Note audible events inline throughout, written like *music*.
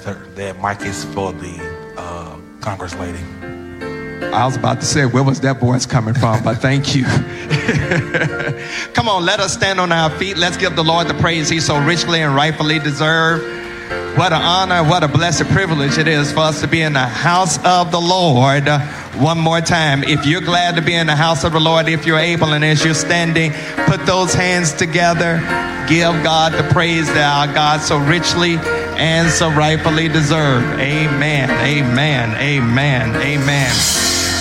That mic is for the uh, Congress lady. I was about to say, where was that voice coming from? But thank you. *laughs* Come on, let us stand on our feet. Let's give the Lord the praise he so richly and rightfully deserves. What an honor, what a blessed privilege it is for us to be in the house of the Lord one more time. If you're glad to be in the house of the Lord, if you're able and as you're standing, put those hands together. Give God the praise that our God so richly and so rightfully deserve. Amen. Amen. Amen. Amen.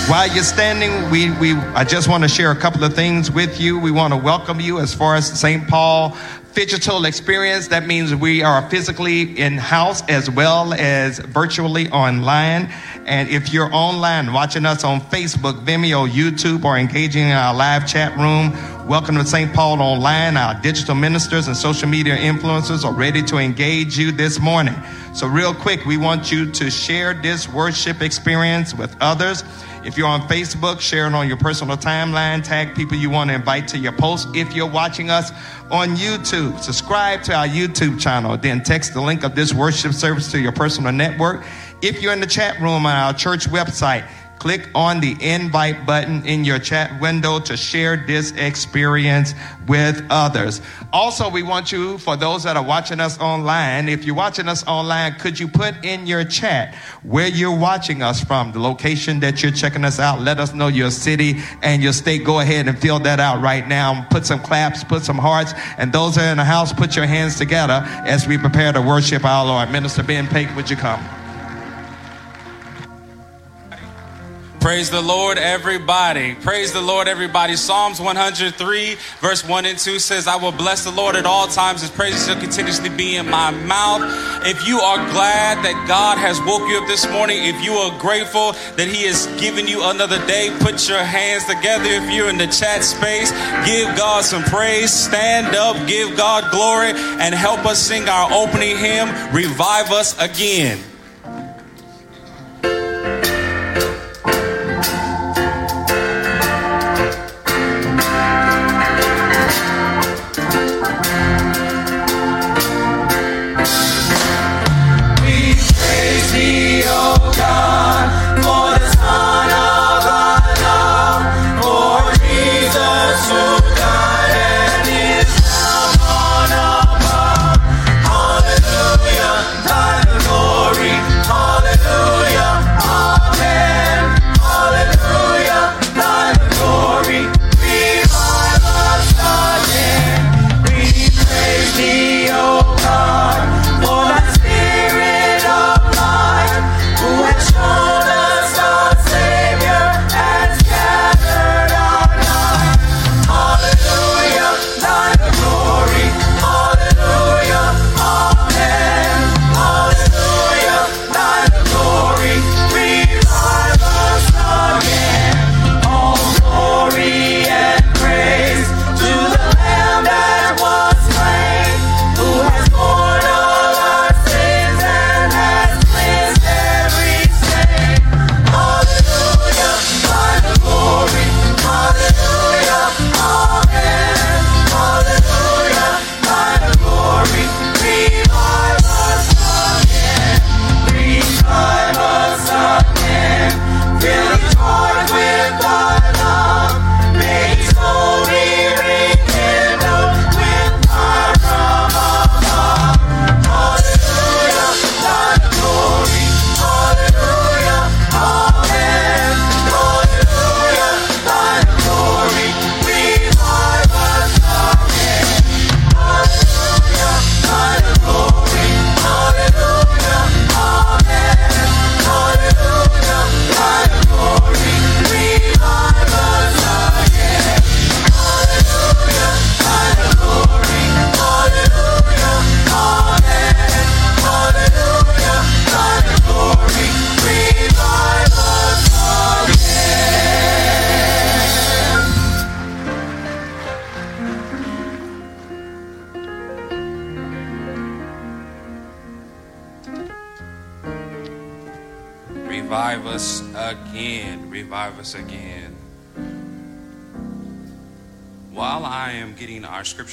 While you're standing, we, we I just want to share a couple of things with you. We want to welcome you as far as St. Paul digital experience. That means we are physically in house as well as virtually online. And if you're online watching us on Facebook, Vimeo, YouTube, or engaging in our live chat room, welcome to St. Paul Online. Our digital ministers and social media influencers are ready to engage you this morning. So, real quick, we want you to share this worship experience with others. If you're on Facebook, share it on your personal timeline. Tag people you want to invite to your post. If you're watching us on YouTube, subscribe to our YouTube channel. Then text the link of this worship service to your personal network. If you're in the chat room on our church website, click on the invite button in your chat window to share this experience with others. Also, we want you, for those that are watching us online, if you're watching us online, could you put in your chat where you're watching us from, the location that you're checking us out? Let us know your city and your state. Go ahead and fill that out right now. Put some claps, put some hearts, and those that are in the house, put your hands together as we prepare to worship our Lord. Minister Ben Pake, would you come? Praise the Lord, everybody. Praise the Lord, everybody. Psalms 103, verse 1 and 2 says, I will bless the Lord at all times. His praises shall continuously be in my mouth. If you are glad that God has woke you up this morning, if you are grateful that He has given you another day, put your hands together. If you're in the chat space, give God some praise. Stand up, give God glory, and help us sing our opening hymn, Revive Us Again.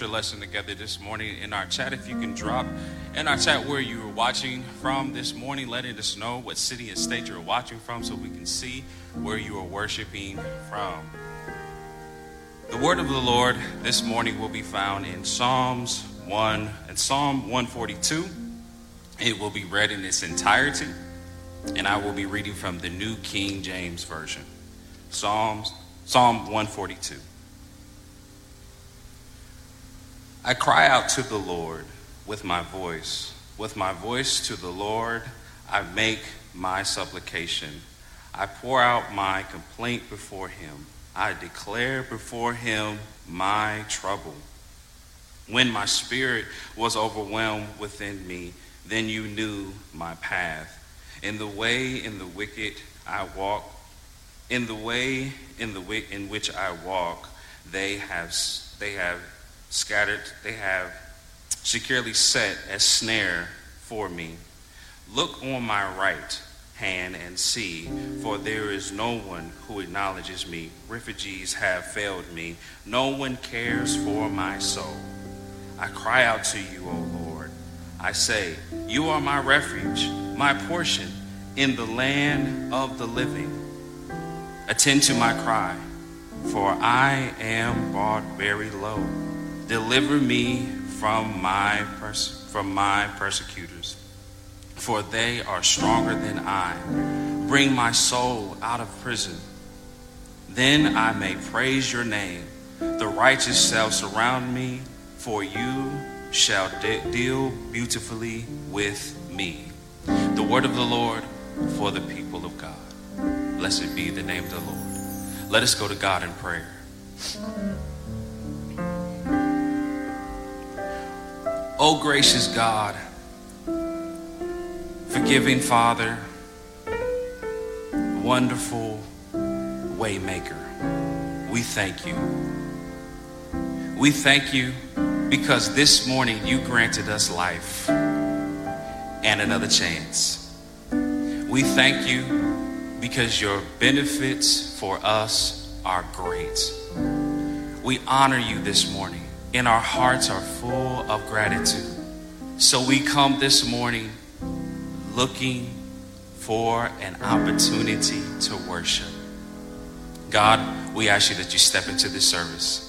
Scripture lesson together this morning in our chat, if you can drop in our chat where you are watching from this morning, letting us know what city and state you're watching from so we can see where you are worshiping from. The word of the Lord this morning will be found in Psalms 1 and Psalm 142. It will be read in its entirety, and I will be reading from the New King James Version. Psalms Psalm 142. I cry out to the Lord with my voice. With my voice to the Lord, I make my supplication. I pour out my complaint before him. I declare before him my trouble. When my spirit was overwhelmed within me, then you knew my path. In the way in the wicked I walk, in the way in the in which I walk, they have they have scattered, they have securely set a snare for me. Look on my right hand and see, for there is no one who acknowledges me. Refugees have failed me. No one cares for my soul. I cry out to you, O Lord. I say, You are my refuge, my portion in the land of the living. Attend to my cry, for I am brought very low. Deliver me from my, pers- from my persecutors, for they are stronger than I. Bring my soul out of prison. Then I may praise your name. The righteous shall surround me, for you shall de- deal beautifully with me. The word of the Lord for the people of God. Blessed be the name of the Lord. Let us go to God in prayer. Oh, gracious God, forgiving Father, wonderful waymaker, we thank you. We thank you because this morning you granted us life and another chance. We thank you because your benefits for us are great. We honor you this morning and our hearts are full of gratitude. So we come this morning looking for an opportunity to worship. God, we ask you that you step into this service.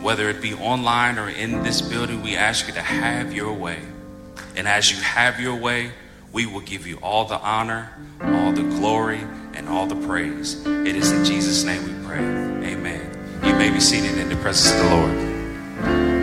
Whether it be online or in this building, we ask you to have your way. And as you have your way, we will give you all the honor, all the glory, and all the praise. It is in Jesus' name we pray. Amen. You may be seated in the presence of the Lord. Put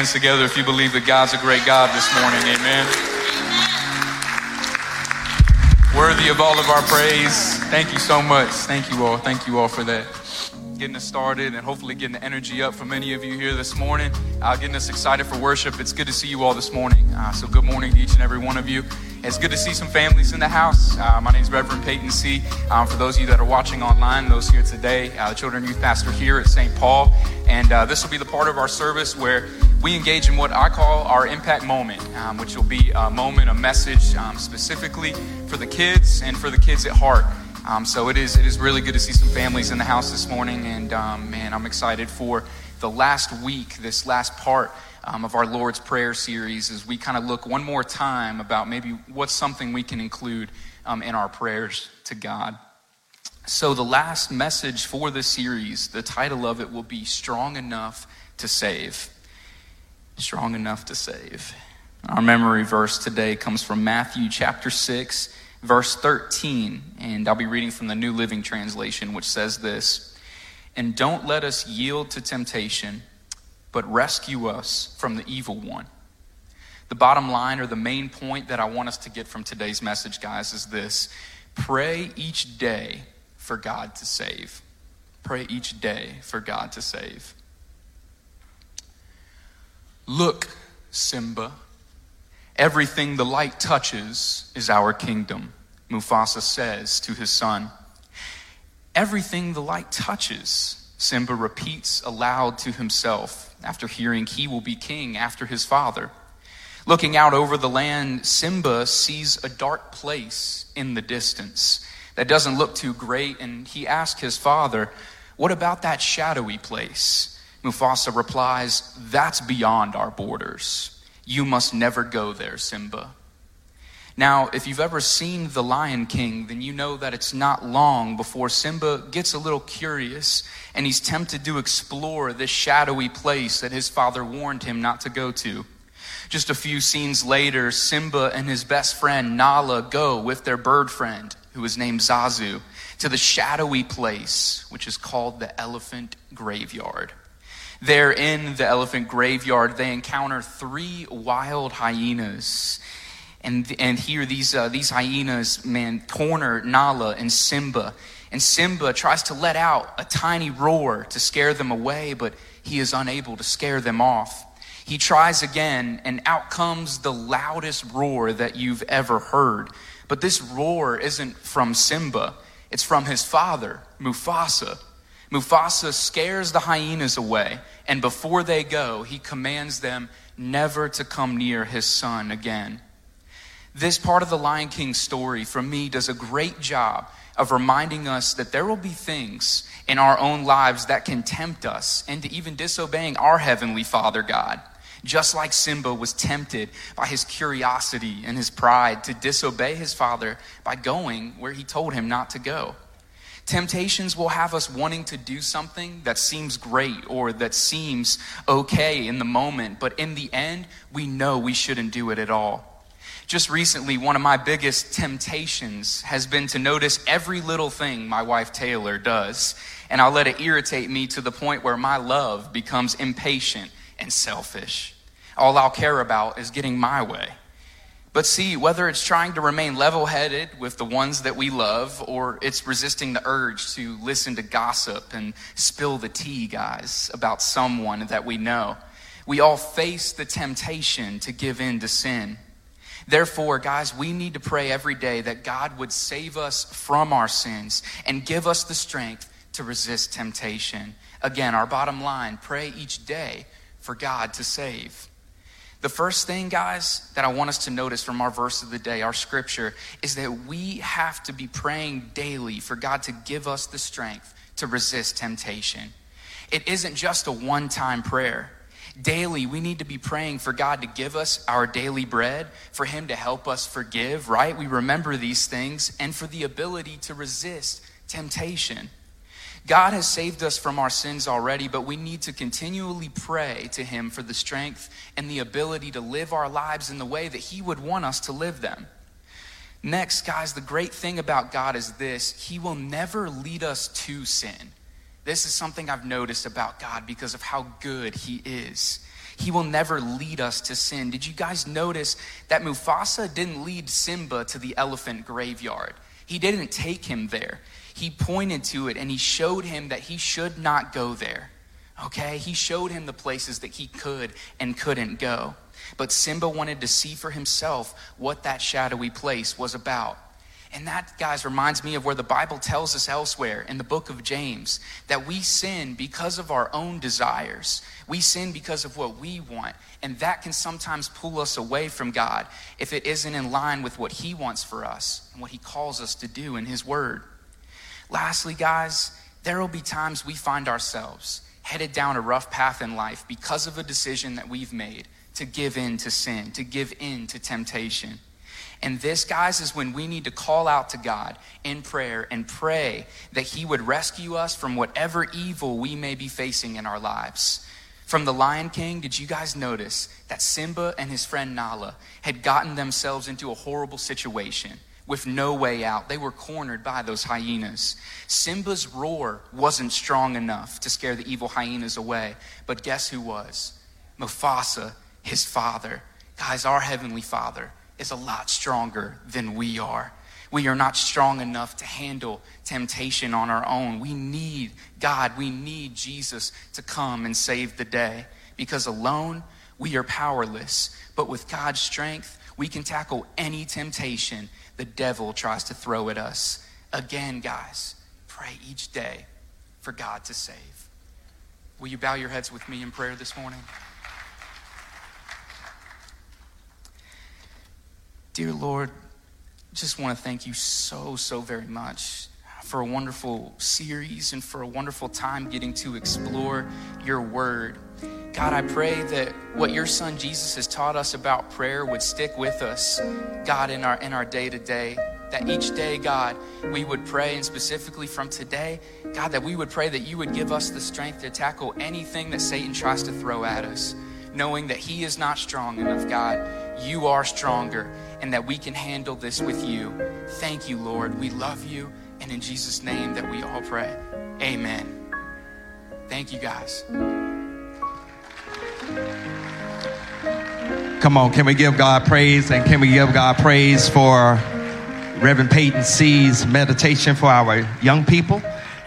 hands together if you believe that God's a great God this morning. Amen. Worthy of all of our praise. Thank you so much. Thank you all. Thank you all for that getting us started and hopefully getting the energy up for many of you here this morning, uh, getting us excited for worship. It's good to see you all this morning. Uh, so, good morning to each and every one of you. It's good to see some families in the house. Uh, my name is Reverend Peyton C. Um, for those of you that are watching online, those here today, uh, the Children Youth Pastor here at St. Paul. And uh, this will be the part of our service where we engage in what I call our impact moment, um, which will be a moment, a message um, specifically for the kids and for the kids at heart. Um, so it is, it is really good to see some families in the house this morning. And um, man, I'm excited for the last week, this last part um, of our Lord's Prayer series, as we kind of look one more time about maybe what's something we can include um, in our prayers to God. So, the last message for this series, the title of it will be Strong Enough to Save. Strong Enough to Save. Our memory verse today comes from Matthew chapter 6 verse 13, and I'll be reading from the New Living Translation, which says this And don't let us yield to temptation, but rescue us from the evil one. The bottom line, or the main point that I want us to get from today's message, guys, is this pray each day for God to save. Pray each day for God to save. Look, Simba. Everything the light touches is our kingdom, Mufasa says to his son. Everything the light touches, Simba repeats aloud to himself after hearing he will be king after his father. Looking out over the land, Simba sees a dark place in the distance that doesn't look too great, and he asks his father, What about that shadowy place? Mufasa replies, That's beyond our borders. You must never go there, Simba. Now, if you've ever seen The Lion King, then you know that it's not long before Simba gets a little curious and he's tempted to explore this shadowy place that his father warned him not to go to. Just a few scenes later, Simba and his best friend Nala go with their bird friend, who is named Zazu, to the shadowy place, which is called the Elephant Graveyard. There in the elephant graveyard, they encounter three wild hyenas. And, and here, these, uh, these hyenas, man, corner Nala and Simba. And Simba tries to let out a tiny roar to scare them away, but he is unable to scare them off. He tries again, and out comes the loudest roar that you've ever heard. But this roar isn't from Simba, it's from his father, Mufasa. Mufasa scares the hyenas away, and before they go, he commands them never to come near his son again. This part of the Lion King story, for me, does a great job of reminding us that there will be things in our own lives that can tempt us into even disobeying our Heavenly Father God. Just like Simba was tempted by his curiosity and his pride to disobey his father by going where he told him not to go. Temptations will have us wanting to do something that seems great or that seems okay in the moment, but in the end, we know we shouldn't do it at all. Just recently, one of my biggest temptations has been to notice every little thing my wife Taylor does, and I'll let it irritate me to the point where my love becomes impatient and selfish. All I'll care about is getting my way. But see, whether it's trying to remain level headed with the ones that we love, or it's resisting the urge to listen to gossip and spill the tea, guys, about someone that we know, we all face the temptation to give in to sin. Therefore, guys, we need to pray every day that God would save us from our sins and give us the strength to resist temptation. Again, our bottom line pray each day for God to save. The first thing, guys, that I want us to notice from our verse of the day, our scripture, is that we have to be praying daily for God to give us the strength to resist temptation. It isn't just a one time prayer. Daily, we need to be praying for God to give us our daily bread, for Him to help us forgive, right? We remember these things, and for the ability to resist temptation. God has saved us from our sins already, but we need to continually pray to Him for the strength and the ability to live our lives in the way that He would want us to live them. Next, guys, the great thing about God is this He will never lead us to sin. This is something I've noticed about God because of how good He is. He will never lead us to sin. Did you guys notice that Mufasa didn't lead Simba to the elephant graveyard? He didn't take him there. He pointed to it and he showed him that he should not go there. Okay? He showed him the places that he could and couldn't go. But Simba wanted to see for himself what that shadowy place was about. And that, guys, reminds me of where the Bible tells us elsewhere in the book of James that we sin because of our own desires. We sin because of what we want. And that can sometimes pull us away from God if it isn't in line with what He wants for us and what He calls us to do in His Word. Lastly, guys, there will be times we find ourselves headed down a rough path in life because of a decision that we've made to give in to sin, to give in to temptation. And this, guys, is when we need to call out to God in prayer and pray that He would rescue us from whatever evil we may be facing in our lives. From the Lion King, did you guys notice that Simba and his friend Nala had gotten themselves into a horrible situation with no way out? They were cornered by those hyenas. Simba's roar wasn't strong enough to scare the evil hyenas away, but guess who was? Mufasa, his father. Guys, our Heavenly Father is a lot stronger than we are. We are not strong enough to handle temptation on our own. We need God. We need Jesus to come and save the day because alone we are powerless. But with God's strength, we can tackle any temptation the devil tries to throw at us. Again, guys, pray each day for God to save. Will you bow your heads with me in prayer this morning? Dear Lord, just want to thank you so, so very much for a wonderful series and for a wonderful time getting to explore your word. God, I pray that what your son Jesus has taught us about prayer would stick with us, God, in our in our day to day. That each day, God, we would pray, and specifically from today, God, that we would pray that you would give us the strength to tackle anything that Satan tries to throw at us, knowing that he is not strong enough, God. You are stronger and that we can handle this with you. Thank you, Lord. We love you. And in Jesus' name that we all pray. Amen. Thank you, guys. Come on, can we give God praise? And can we give God praise for Reverend Peyton C's meditation for our young people?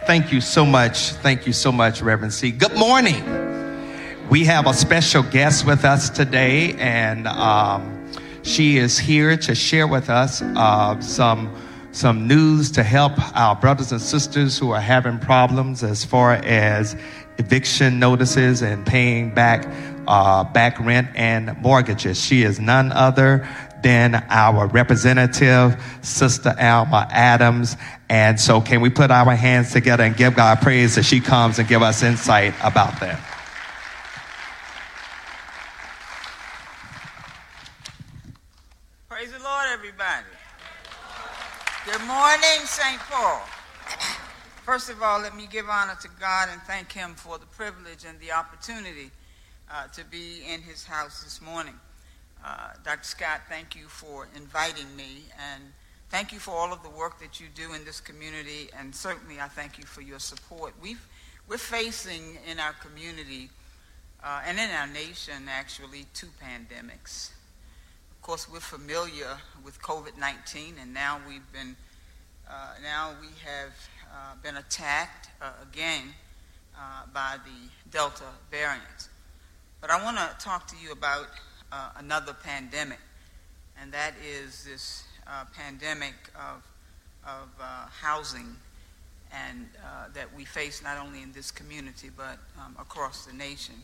Thank you so much. Thank you so much, Reverend C. Good morning. We have a special guest with us today, and um, she is here to share with us uh, some some news to help our brothers and sisters who are having problems as far as eviction notices and paying back uh, back rent and mortgages. She is none other than our representative, Sister Alma Adams. And so, can we put our hands together and give God praise as she comes and give us insight about that? Praise the Lord, everybody. Good morning, St. Paul. First of all, let me give honor to God and thank Him for the privilege and the opportunity uh, to be in His house this morning. Uh, Dr. Scott, thank you for inviting me, and thank you for all of the work that you do in this community, and certainly I thank you for your support. we are facing in our community uh, and in our nation, actually, two pandemics. Of course, we're familiar with COVID-19, and now we've been uh, now we have uh, been attacked uh, again uh, by the Delta variant. But I want to talk to you about uh, another pandemic, and that is this uh, pandemic of of housing and that we face not only in this community but um, across the nation.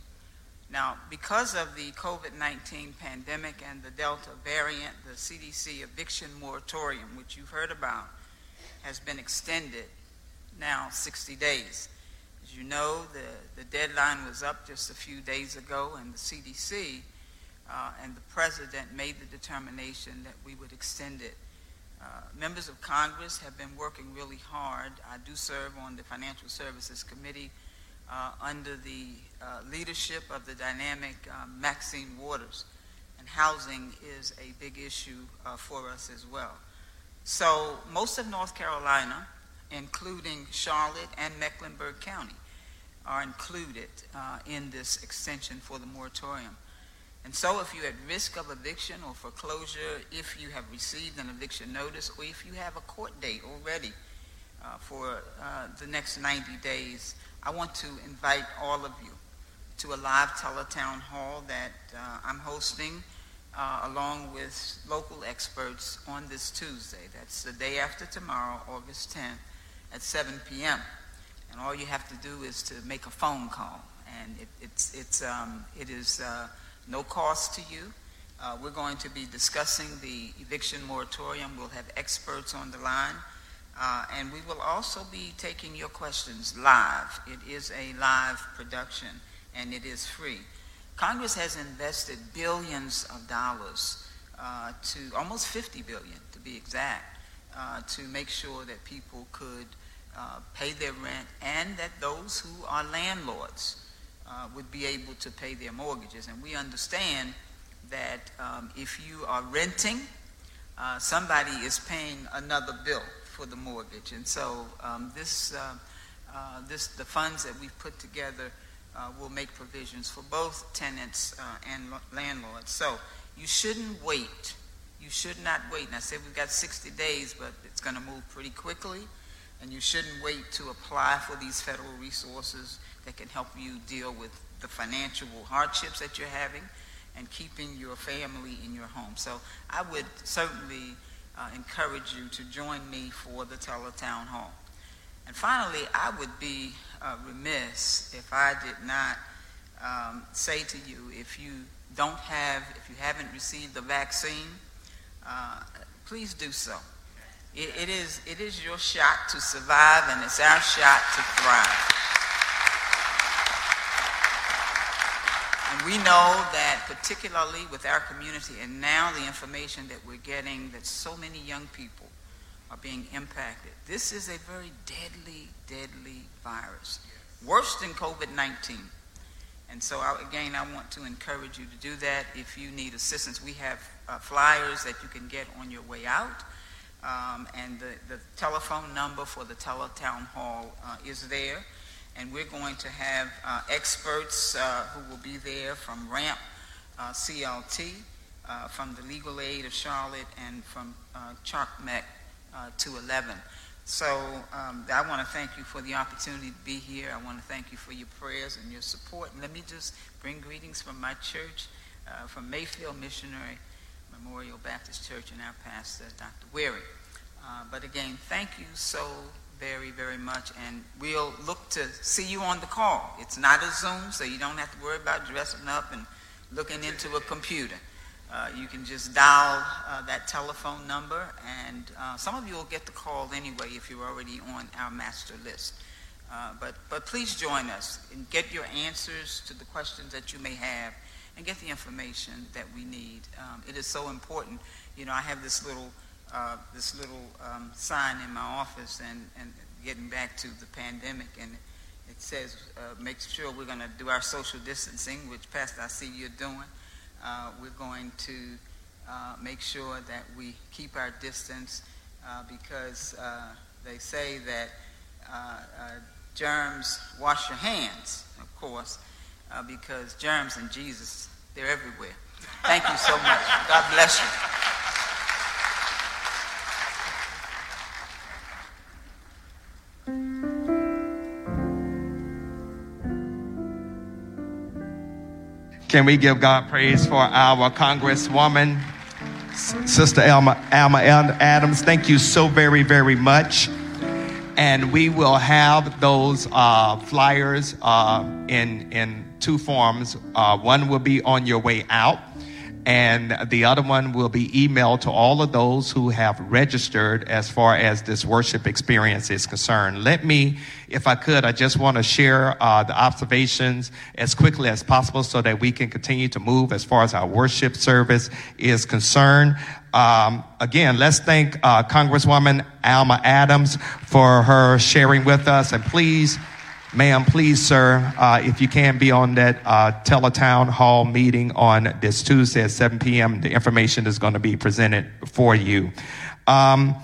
Now, because of the COVID 19 pandemic and the Delta variant, the CDC eviction moratorium, which you've heard about, has been extended now 60 days. You know, the, the deadline was up just a few days ago, and the CDC uh, and the president made the determination that we would extend it. Uh, members of Congress have been working really hard. I do serve on the Financial Services Committee uh, under the uh, leadership of the dynamic um, Maxine Waters. And housing is a big issue uh, for us as well. So, most of North Carolina, including Charlotte and Mecklenburg County, are included uh, in this extension for the moratorium. And so, if you're at risk of eviction or foreclosure, if you have received an eviction notice, or if you have a court date already uh, for uh, the next 90 days, I want to invite all of you to a live teletown hall that uh, I'm hosting uh, along with local experts on this Tuesday. That's the day after tomorrow, August 10th, at 7 p.m. And all you have to do is to make a phone call, and it, it's it's um, it is uh, no cost to you. Uh, we're going to be discussing the eviction moratorium. We'll have experts on the line. Uh, and we will also be taking your questions live. It is a live production and it is free. Congress has invested billions of dollars uh, to almost 50 billion to be exact uh, to make sure that people could uh, pay their rent and that those who are landlords uh, would be able to pay their mortgages. And we understand that um, if you are renting, uh, somebody is paying another bill for the mortgage. And so um, this, uh, uh, this, the funds that we've put together uh, will make provisions for both tenants and landlords. So you shouldn't wait. You should not wait. And I said we've got 60 days, but it's going to move pretty quickly. And you shouldn't wait to apply for these federal resources that can help you deal with the financial hardships that you're having and keeping your family in your home. So I would certainly uh, encourage you to join me for the Teletown Hall. And finally, I would be uh, remiss if I did not um, say to you, if you don't have, if you haven't received the vaccine, uh, please do so. It, it, is, it is your shot to survive, and it's our shot to thrive. And we know that particularly with our community and now the information that we're getting that so many young people are being impacted. This is a very deadly, deadly virus. Worse than COVID-19. And so, I, again, I want to encourage you to do that. If you need assistance, we have uh, flyers that you can get on your way out. Um, and the, the telephone number for the Teletown Hall uh, is there and we're going to have uh, experts uh, who will be there from RAMP uh, CLT, uh, from the Legal Aid of Charlotte, and from uh, uh, 211. So um, I want to thank you for the opportunity to be here. I want to thank you for your prayers and your support. And let me just bring greetings from my church, from Mayfield Missionary Memorial Baptist Church, and our pastor, Dr. Weary. but again, thank you so very, very much. And we'll look to see you on the call. It's not a Zoom, so you don't have to worry about dressing up and looking into a computer. Uh, you can just dial uh, that telephone number, and uh, some of you will get the call anyway if you're already on our master list. Uh, but, but please join us and get your answers to the questions that you may have and get the information that we need. Um, it is so important. You know, I have this little uh, this little um, sign in my office and, and getting back to the pandemic. And it says, uh, make sure we're going to do our social distancing, which, Pastor, I see you're doing. Uh, we're going to uh, make sure that we keep our distance uh, because uh, they say that germs wash your hands, of course, because germs and Jesus, they're everywhere. Thank you so much. God bless you. Can we give God praise for our Congresswoman, Sister Alma, Alma Adams? Thank you so very, very much. And we will have those uh, flyers uh, in, in two forms. Uh, one will be on your way out and the other one will be emailed to all of those who have registered as far as this worship experience is concerned. Let me, if I could, I just want to share uh, the observations as quickly as possible so that we can continue to move as far as our worship service is concerned. Um, again, let's thank uh, Congresswoman Alma Adams for her sharing with us, and please Ma'am, please, sir, uh, if you can be on that uh, Teletown Hall meeting on this Tuesday at 7 p.m., the information is going to be presented for you. Um,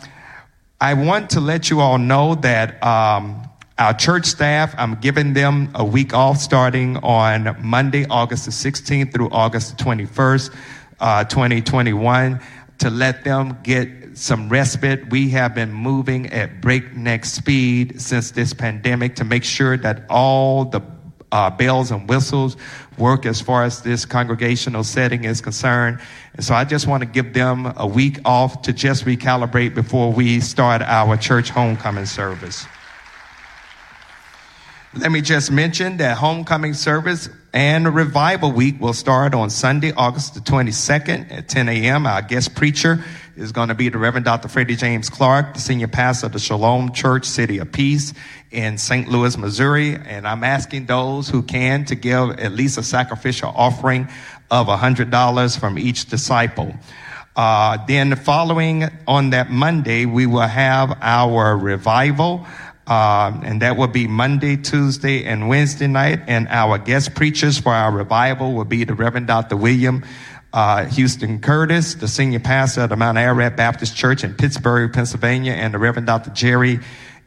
I want to let you all know that um, Our church staff, I'm giving them a week off starting on Monday, August the 16th through August the 21st, uh, 2021, to let them get some respite. We have been moving at breakneck speed since this pandemic to make sure that all the uh, bells and whistles work as far as this congregational setting is concerned. And so I just want to give them a week off to just recalibrate before we start our church homecoming service. Let me just mention that homecoming service and revival week will start on Sunday, August the 22nd at 10 a.m. Our guest preacher is going to be the Reverend Dr. Freddie James Clark, the senior pastor of the Shalom Church City of Peace in St. Louis, Missouri. And I'm asking those who can to give at least a sacrificial offering of $100 from each disciple. Uh, then following on that Monday, we will have our revival. Uh, and that will be Monday, Tuesday, and Wednesday night. And our guest preachers for our revival will be the Reverend Dr. William uh, Houston Curtis, the senior pastor of the Mount Ararat Baptist Church in Pittsburgh, Pennsylvania, and the Reverend Dr. Jerry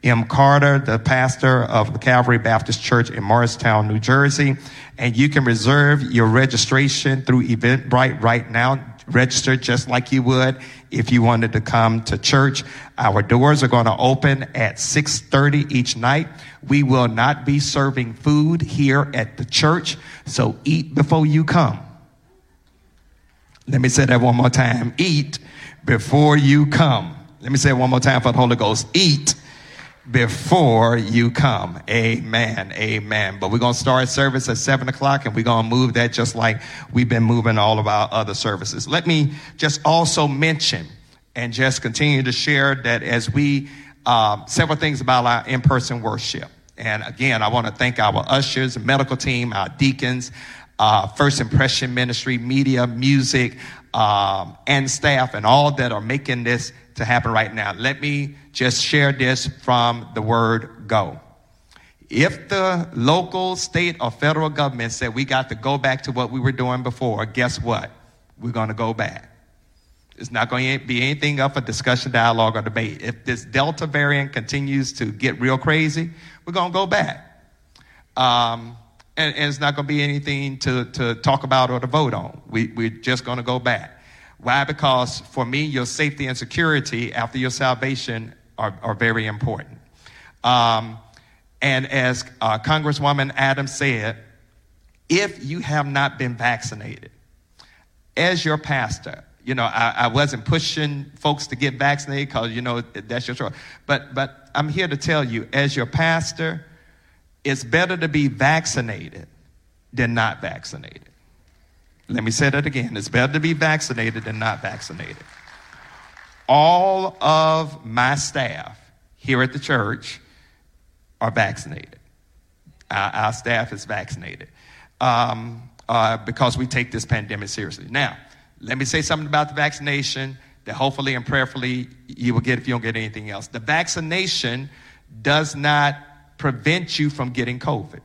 M. Carter, the pastor of the Calvary Baptist Church in Morristown, New Jersey. And you can reserve your registration through Eventbrite right now. Register just like you would if you wanted to come to church. Our doors are going to open at 6:30 each night. We will not be serving food here at the church, so eat before you come. Let me say that one more time. Eat before you come. Let me say it one more time for the Holy Ghost. Eat before you come. Amen. Amen. But we're going to start service at seven o'clock and we're going to move that just like we've been moving all of our other services. Let me just also mention and just continue to share that as we, uh, several things about our in-person worship. And again, I want to thank our ushers, medical team, our deacons, uh, First Impression Ministry, media, music, um, and staff, and all that are making this to happen right now. Let me just share this from the word go. If the local, state, or federal government said we got to go back to what we were doing before, guess what? We're going to go back. It's not going to be anything up for discussion, dialogue, or debate. If this Delta variant continues to get real crazy, we're going to go back. Um, and, and it's not going to be anything to, to talk about or to vote on. We, we're just going to go back. Why? Because for me, your safety and security after your salvation are, are very important. Um, and as uh, Congresswoman Adams said, if you have not been vaccinated, as your pastor, you know, I, I wasn't pushing folks to get vaccinated because, you know, that's your choice. But, but I'm here to tell you, as your pastor, it's better to be vaccinated than not vaccinated. Let me say that again. It's better to be vaccinated than not vaccinated. All of my staff here at the church are vaccinated. Our, our staff is vaccinated um, uh, because we take this pandemic seriously. Now, let me say something about the vaccination that hopefully and prayerfully you will get if you don't get anything else. The vaccination does not prevent you from getting COVID.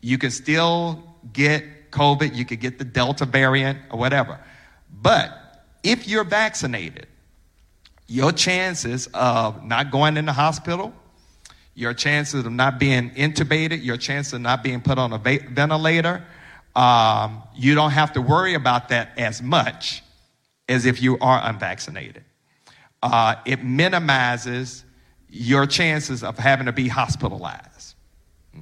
You can still get COVID, you could get the Delta variant or whatever. But if you're vaccinated, your chances of not going in the hospital, your chances of not being intubated, your chances of not being put on a va- ventilator, um, you don't have to worry about that as much as if you are unvaccinated. Uh, it minimizes your chances of having to be hospitalized.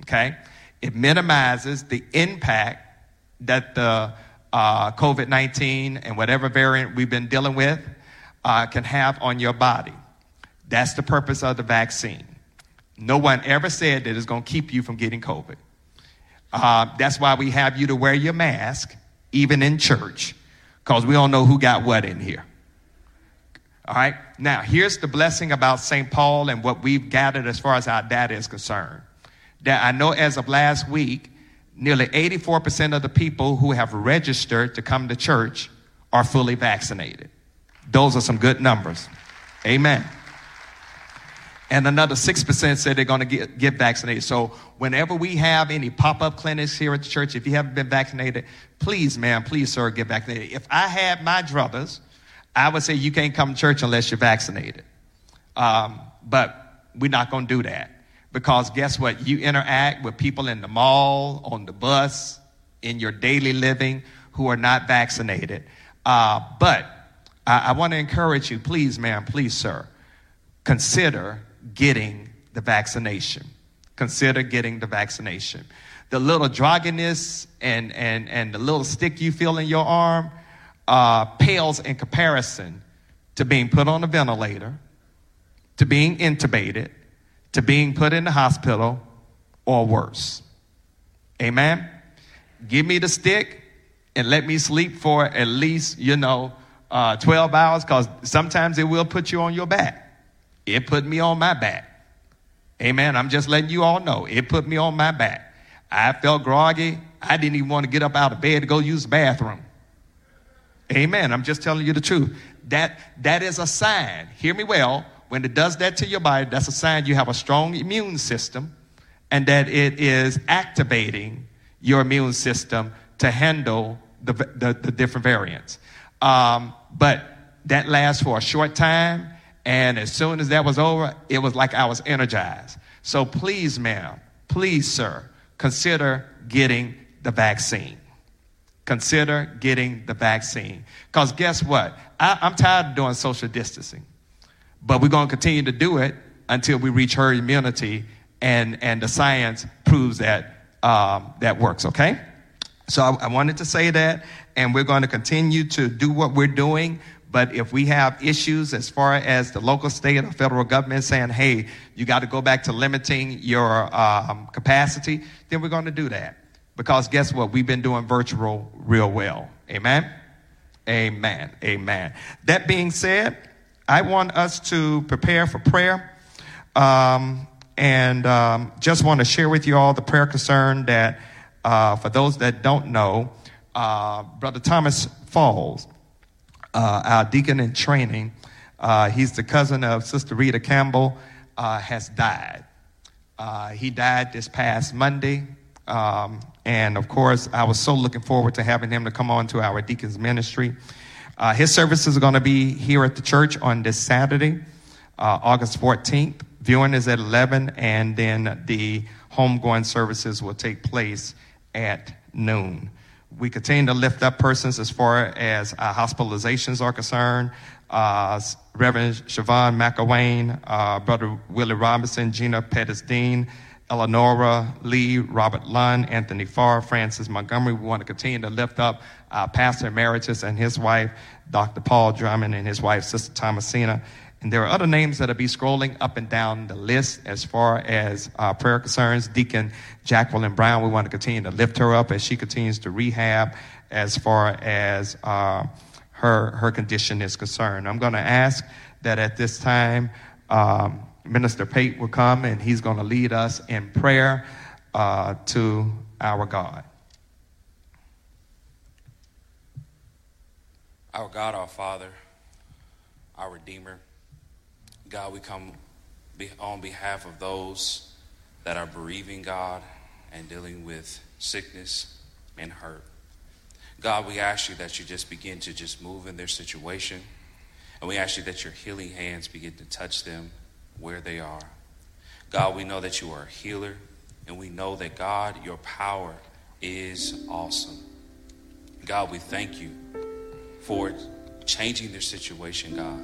Okay? It minimizes the impact that the uh, COVID 19 and whatever variant we've been dealing with uh, can have on your body. That's the purpose of the vaccine. No one ever said that it's going to keep you from getting COVID. Uh, that's why we have you to wear your mask, even in church, because we don't know who got what in here. All right? Now, here's the blessing about St. Paul and what we've gathered as far as our data is concerned. That I know as of last week, nearly 84% of the people who have registered to come to church are fully vaccinated. Those are some good numbers. Amen. And another 6% said they're going to get, get vaccinated. So, whenever we have any pop up clinics here at the church, if you haven't been vaccinated, please, ma'am, please, sir, get vaccinated. If I had my druthers, I would say you can't come to church unless you're vaccinated. Um, but we're not going to do that Because guess what? You interact with people in the mall, on the bus, in your daily living who are not vaccinated. Uh, but I, I want to encourage you, please, ma'am, please, sir, consider getting the vaccination. Consider getting the vaccination. The little drugginess and, and, and the little stick you feel in your arm uh, pales in comparison to being put on a ventilator, to being intubated, to being put in the hospital, or worse. Amen? Give me the stick and let me sleep for at least, you know, uh, 12 hours because sometimes it will put you on your back. It put me on my back. Amen. I'm just letting you all know. It put me on my back. I felt groggy. I didn't even want to get up out of bed to go use the bathroom. Amen. I'm just telling you the truth. That, that is a sign. Hear me well. When it does that to your body, that's a sign you have a strong immune system and that it is activating your immune system to handle the, the, the different variants. Um, but that lasts for a short time. And as soon as that was over, it was like I was energized. So please, ma'am, please, sir, consider getting the vaccine. Consider getting the vaccine. Because guess what? I, I'm tired of doing social distancing. But we're going to continue to do it until we reach herd immunity and, and the science proves that um, that works, okay? So I, I wanted to say that, and we're going to continue to do what we're doing. But if we have issues as far as the local, state, or federal government saying, hey, you got to go back to limiting your um, capacity, then we're going to do that. Because guess what? We've been doing virtual real well. Amen? Amen. Amen. That being said, I want us to prepare for prayer. Um, and um, just want to share with you all the prayer concern that uh, for those that don't know, uh, Brother Thomas Falls, uh, our deacon in training, uh, he's the cousin of Sister Rita Campbell, uh, has died. Uh, he died this past Monday. Um, and of course, I was so looking forward to having him to come on to our deacon's ministry. His services are going to be here at the church on this Saturday, August 14th. Viewing is at 11, and then the homegoing services will take place at noon. We continue to lift up persons as far as uh, hospitalizations are concerned. Uh, Reverend Siobhan McElwain, uh, Brother Willie Robinson, Gina Pettis Dean, Eleonora Lee, Robert Lunn, Anthony Farr, Francis Montgomery. We want to continue to lift up uh, Pastor Emeritus and his wife, Dr. Paul Drummond, and his wife, Sister Thomasina. And there are other names that'll be scrolling up and down the list as far as uh, prayer concerns. Deacon Jacqueline Brown, we want to continue to lift her up as she continues to rehab as far as uh, her, her condition is concerned. I'm going to ask that at this time, um, Minister Pate will come and he's going to lead us in prayer uh, to our God. Our God, our Father, our Redeemer. God, we come on behalf of those that are bereaving God and dealing with sickness and hurt. God, we ask you that you just begin to just move in their situation. And we ask you that your healing hands begin to touch them where they are. God, we know that you are a healer. And we know that, God, your power is awesome. God, we thank you for changing their situation, God.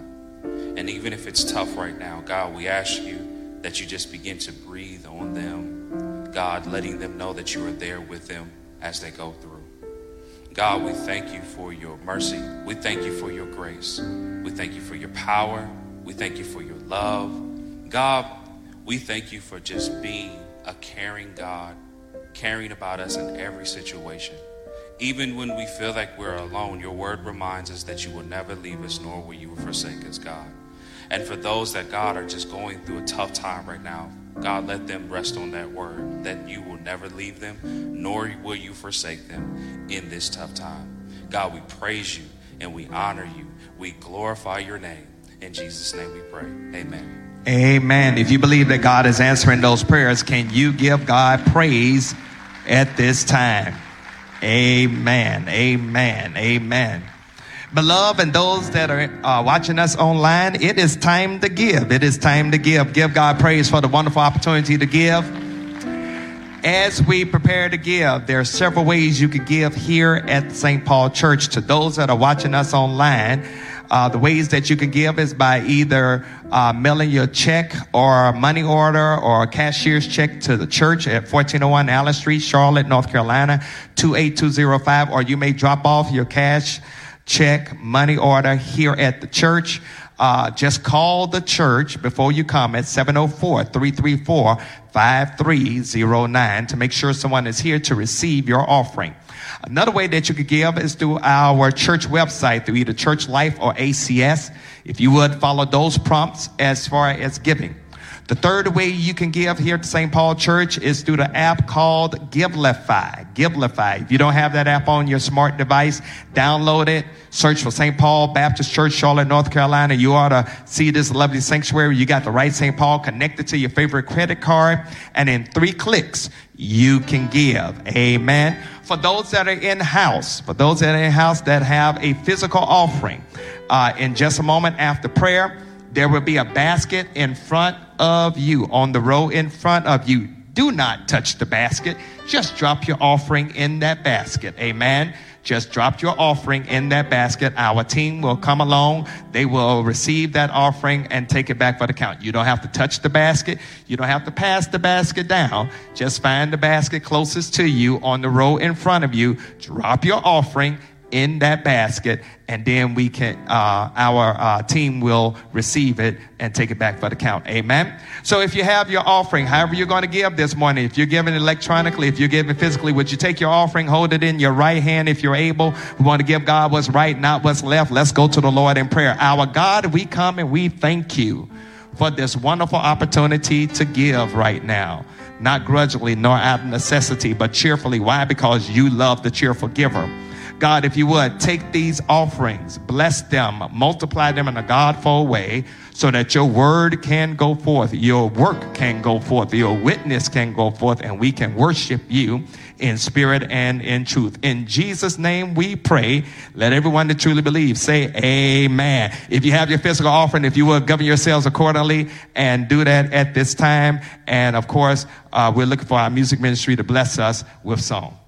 And even if it's tough right now, God, we ask you that you just begin to breathe on them. God, letting them know that you are there with them as they go through. God, we thank you for your mercy. We thank you for your grace. We thank you for your power. We thank you for your love. God, we thank you for just being a caring God, caring about us in every situation. Even when we feel like we're alone, your word reminds us that you will never leave us, nor will you forsake us, God. And for those that, God, are just going through a tough time right now, God, let them rest on that word that you will never leave them, nor will you forsake them in this tough time. God, we praise you and we honor you. We glorify your name. In Jesus' name we pray. Amen. Amen. If you believe that God is answering those prayers, can you give God praise at this time? Amen. Amen. Amen. Beloved, and those that are uh, watching us online, it is time to give. It is time to give. Give God praise for the wonderful opportunity to give. As we prepare to give, there are several ways you could give here at St. Paul Church. To those that are watching us online, uh, the ways that you can give is by either uh, mailing your check or money order or a cashier's check to the church at 1401 Allen Street, Charlotte, North Carolina, 28205, or you may drop off your cash check, money order here at the church. Uh, just call the church before you come at 704-334-5309 to make sure someone is here to receive your offering. Another way that you could give is through our church website, through either Church Life or ACS. If you would follow those prompts as far as giving. The third way you can give here at St. Paul Church is through the app called Givelify. Givelify. If you don't have that app on your smart device, download it. Search for St. Paul Baptist Church, Charlotte, North Carolina. You ought to see this lovely sanctuary. You got the right St. Paul connected to your favorite credit card. And in three clicks, you can give. Amen. For those that are in house, for those that are in house that have a physical offering, uh, in just a moment after prayer, there will be a basket in front of you, on the row in front of you. Do not touch the basket. Just drop your offering in that basket. Amen. Just drop your offering in that basket. Our team will come along. They will receive that offering and take it back for the count. You don't have to touch the basket. You don't have to pass the basket down. Just find the basket closest to you on the row in front of you. Drop your offering in that basket, and then we can, uh, our uh, team will receive it and take it back for the count. Amen. So if you have your offering, however you're going to give this morning, if you're giving electronically, if you're giving physically, would you take your offering, hold it in your right hand if you're able? We want to give God what's right, not what's left. Let's go to the Lord in prayer. Our God, we come and we thank you for this wonderful opportunity to give right now. Not grudgingly nor out of necessity, but cheerfully. Why? Because you love the cheerful giver. God, if you would, take these offerings, bless them, multiply them in a Godful way so that your word can go forth, your work can go forth, your witness can go forth, and we can worship you in spirit and in truth. In Jesus' name we pray. Let everyone that truly believes say amen. If you have your physical offering, if you will govern yourselves accordingly and do that at this time. And of course, uh, we're looking for our music ministry to bless us with song.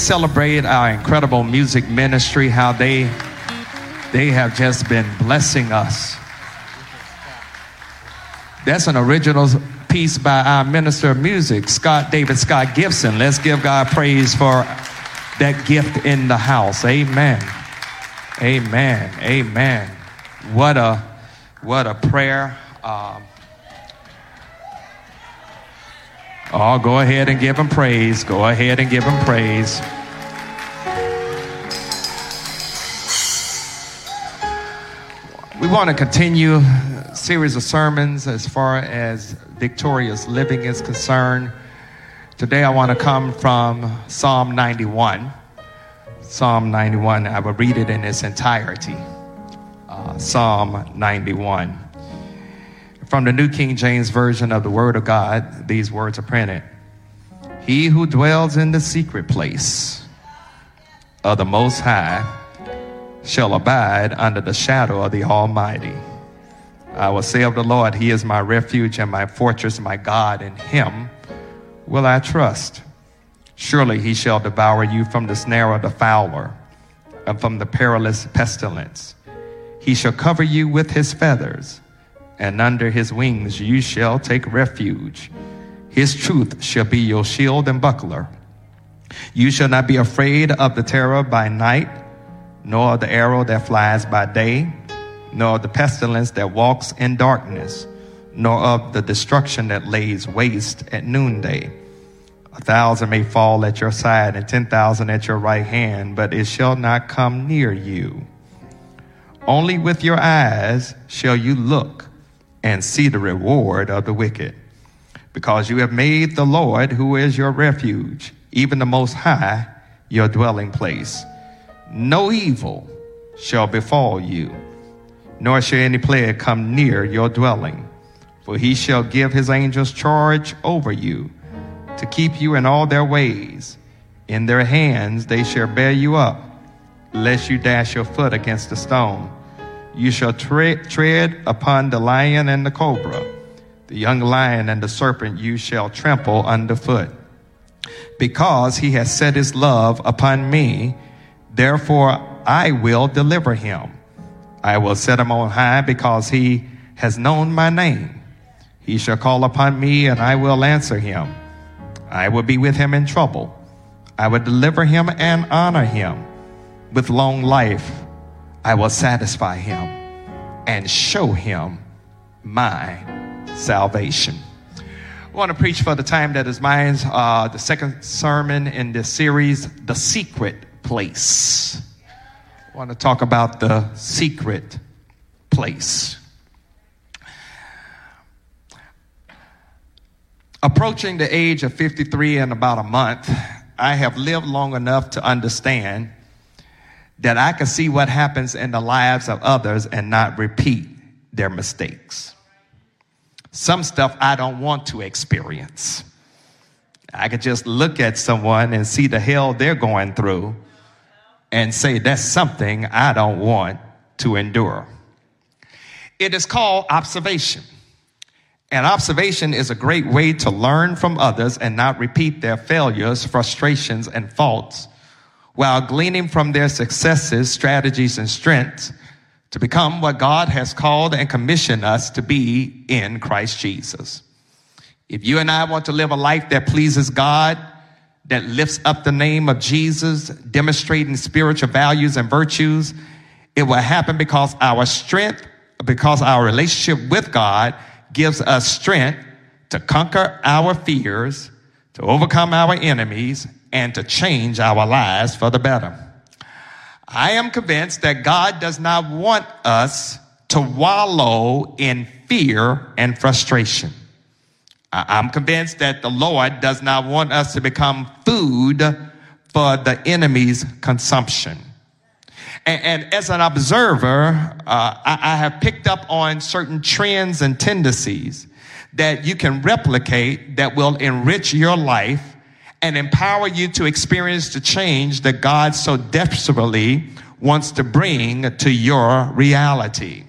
Celebrate our incredible music ministry, how they they have just been blessing us? That's an original piece by our minister of music, Scott David Scott Gibson. Let's give God praise for that gift in the house. Amen. Amen. Amen. What a what a prayer. Um, oh, go ahead and give him praise. Go ahead and give him praise. We want to continue a series of sermons as far as victorious living is concerned. Today I want to come from Psalm 91. Psalm 91, I will read it in its entirety. Uh, Psalm 91. From the New King James Version of the Word of God, these words are printed He who dwells in the secret place of the Most High shall abide under the shadow of the Almighty. I will say of the Lord, He is my refuge and my fortress, my God, in Him will I trust. Surely He shall devour you from the snare of the fowler and from the perilous pestilence. He shall cover you with His feathers, and under His wings you shall take refuge. His truth shall be your shield and buckler. You shall not be afraid of the terror by night, nor of the arrow that flies by day, nor of the pestilence that walks in darkness, nor of the destruction that lays waste at noonday. A thousand may fall at your side and ten thousand at your right hand, but it shall not come near you. Only with your eyes shall you look and see the reward of the wicked, because you have made the Lord, who is your refuge, even the Most High, your dwelling place. No evil shall befall you, nor shall any plague come near your dwelling. For he shall give his angels charge over you to keep you in all their ways. In their hands they shall bear you up, lest you dash your foot against a stone. You shall tre- tread upon the lion and the cobra, the young lion and the serpent you shall trample underfoot. Because he has set his love upon me, therefore I will deliver him. I will set him on high because he has known my name. He shall call upon me and I will answer him. I will be with him in trouble. I will deliver him and honor him. With long life, I will satisfy him and show him my salvation. I want to preach for the time that is mine, uh, the second sermon in this series, The Secret Place. I want to talk about the secret place. Approaching the age of 53 in about a month, I have lived long enough to understand that I can see what happens in the lives of others and not repeat their mistakes. Some stuff I don't want to experience. I could just look at someone and see the hell they're going through and say, that's something I don't want to endure. It is called observation. And observation is a great way to learn from others and not repeat their failures, frustrations, and faults, while gleaning from their successes, strategies, and strengths to become what God has called and commissioned us to be in Christ Jesus. If you and I want to live a life that pleases God, that lifts up the name of Jesus, demonstrating spiritual values and virtues, it will happen because our strength, because our relationship with God gives us strength to conquer our fears, to overcome our enemies, and to change our lives for the better. I am convinced that God does not want us to wallow in fear and frustration. I'm convinced that the Lord does not want us to become food for the enemy's consumption. And, and as an observer, uh, I, I have picked up on certain trends and tendencies that you can replicate that will enrich your life and empower you to experience the change that God so desperately wants to bring to your reality.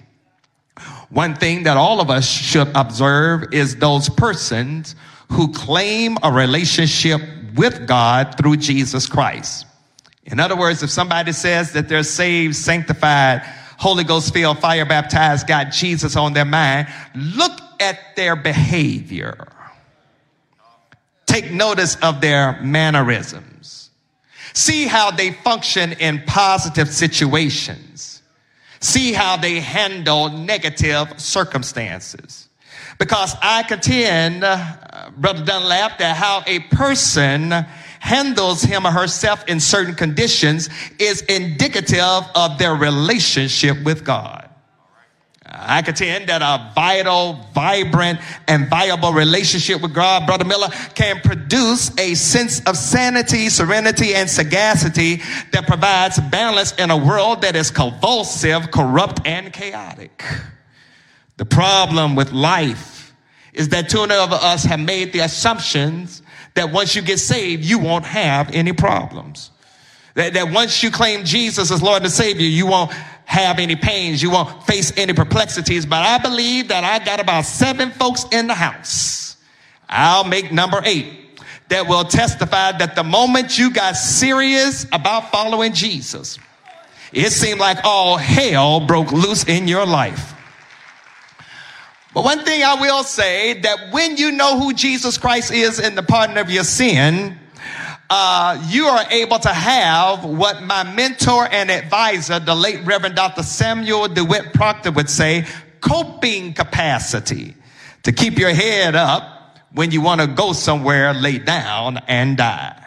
One thing that all of us should observe is those persons who claim a relationship with God through Jesus Christ. In other words, if somebody says that they're saved, sanctified, Holy Ghost filled, fire baptized, got Jesus on their mind, look at their behavior. Take notice of their mannerisms. See how they function in positive situations. See how they handle negative circumstances. Because I contend, uh, Brother Dunlap, that how a person handles him or herself in certain conditions is indicative of their relationship with God. I contend that a vital, vibrant, and viable relationship with God, Brother Miller, can produce a sense of sanity, serenity, and sagacity that provides balance in a world that is convulsive, corrupt, and chaotic. The problem with life is that too many of us have made the assumptions that once you get saved, you won't have any problems. That, that once you claim Jesus as Lord and Savior, you won't have any pains, you won't face any perplexities. But I believe that I got about seven folks in the house. I'll make number eight that will testify that the moment you got serious about following Jesus, it seemed like all hell broke loose in your life. But one thing I will say that when you know who Jesus Christ is in the pardon of your sin, uh, you are able to have what my mentor and advisor, the late Reverend Dr. Samuel DeWitt Proctor would say, coping capacity to keep your head up when you want to go somewhere, lay down and die.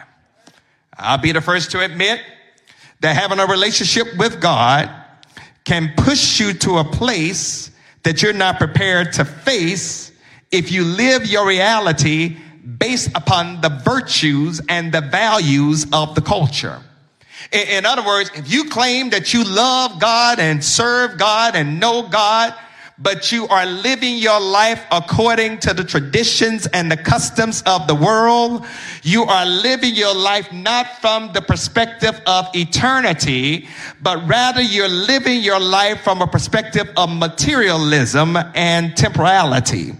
I'll be the first to admit that having a relationship with God can push you to a place that you're not prepared to face if you live your reality based upon the virtues and the values of the culture. In, in, other words, if you claim that you love God and serve God and know God, but you are living your life according to the traditions and the customs of the world, you are living your life not from the perspective of eternity, but rather you're living your life from a perspective of materialism and temporality.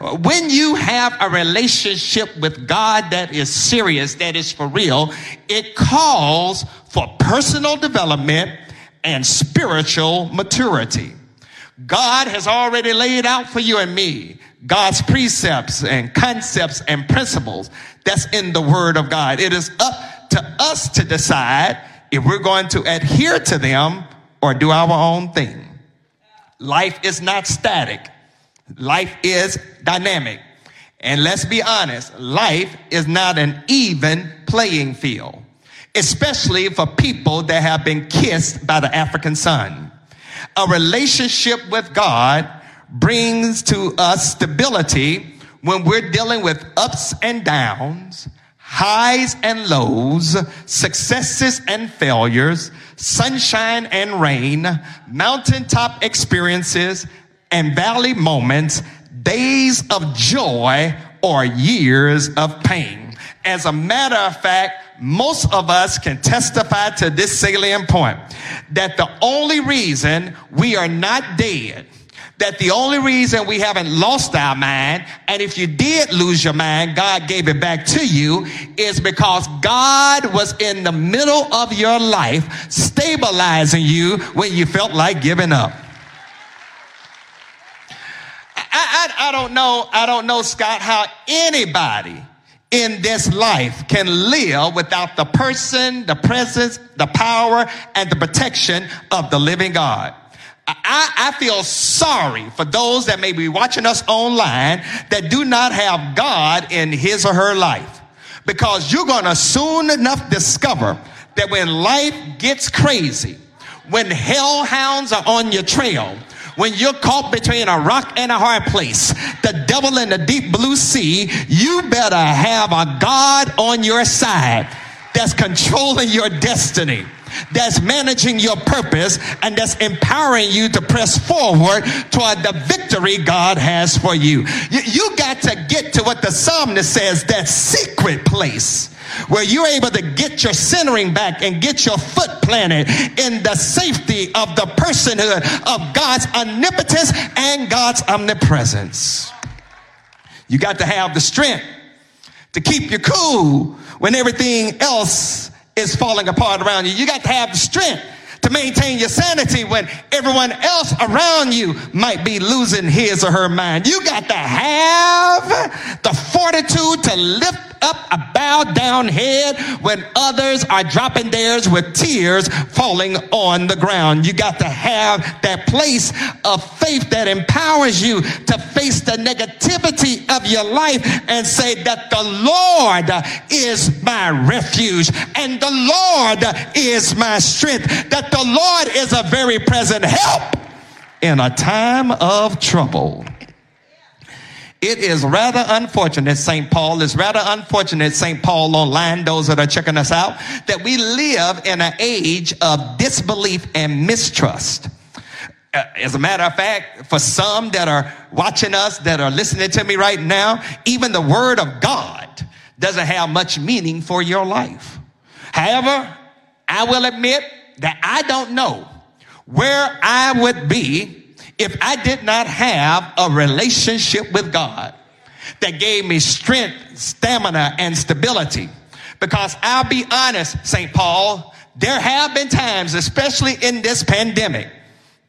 When you have a relationship with God that is serious, that is for real, it calls for personal development and spiritual maturity. God has already laid out for you and me God's precepts and concepts and principles that's in the Word of God. It is up to us to decide if we're going to adhere to them or do our own thing. Life is not static. Life is dynamic. And let's be honest, life is not an even playing field, especially for people that have been kissed by the African sun. A relationship with God brings to us stability when we're dealing with ups and downs, highs and lows, successes and failures, sunshine and rain, mountaintop experiences, and valley moments, days of joy or years of pain. As a matter of fact, most of us can testify to this salient point that the only reason we are not dead that the only reason we haven't lost our mind, and if you did lose your mind, God gave it back to you, is because God was in the middle of your life, stabilizing you when you felt like giving up. I, I, don't know, I don't know, Scott, how anybody in this life can live without the person, the presence, the power, and the protection of the living God. I, I, feel sorry for those that may be watching us online that do not have God in his or her life. Because you're going to soon enough discover that when life gets crazy, when hellhounds are on your trail, when you're caught between a rock and a hard place, the devil in the deep blue sea, you better have a God on your side that's controlling your destiny that's managing your purpose and that's empowering you to press forward toward the victory God has for you. You, you got to get to what the psalmist says, that secret place where you're able to get your centering back and get your foot planted in the safety of the personhood of God's omnipotence and God's omnipresence. You got to have the strength to keep you cool when everything else is falling apart around you. You got to have the strength to maintain your sanity when everyone else around you might be losing his or her mind. You got to have the fortitude to lift up a bowed down head when others are dropping theirs with tears falling on the ground. You got to have that place of faith that empowers you to face the negativity of your life and say that the Lord is my refuge and the Lord is my strength, that the Lord is a very present help in a time of trouble. It is rather unfortunate, St. Paul, it's rather unfortunate, St. Paul online, those that are checking us out, that we live in an age of disbelief and mistrust. Uh, as a matter of fact, for some that are watching us, that are listening to me right now, even the word of God doesn't have much meaning for your life. However, I will admit that I don't know where I would be if I did not have a relationship with God that gave me strength, stamina, and stability. Because I'll be honest, St. Paul, there have been times, especially in this pandemic,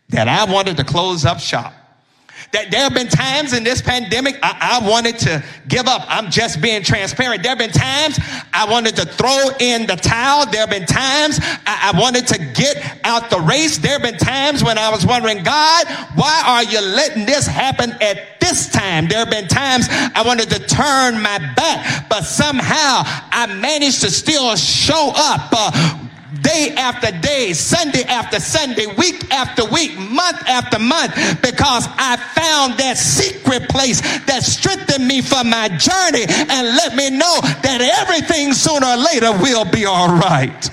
that I wanted to close up shop. That there have been times in this pandemic I, I, wanted to give up. I'm just being transparent. There have been times I wanted to throw in the towel. There have been times I, I wanted to get out the race. There have been times when I was wondering, God, why are you letting this happen at this time? There have been times I wanted to turn my back, but somehow I managed to still show up. Uh, day after day, Sunday after Sunday, week after week, month after month, because I found that secret place that strengthened me for my journey and let me know that everything sooner or later will be all right.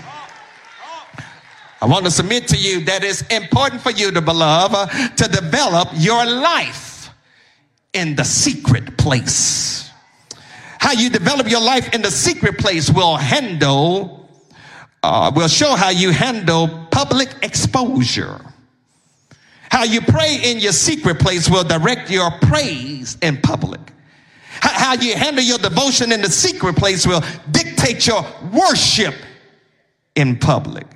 I want to submit to you that it's important for you, to beloved, to develop your life in the secret place. How you develop your life in the secret place will handle uh, will show how you handle public exposure. How you pray in your secret place will direct your praise in public. How you handle your devotion in the secret place will dictate your worship in public.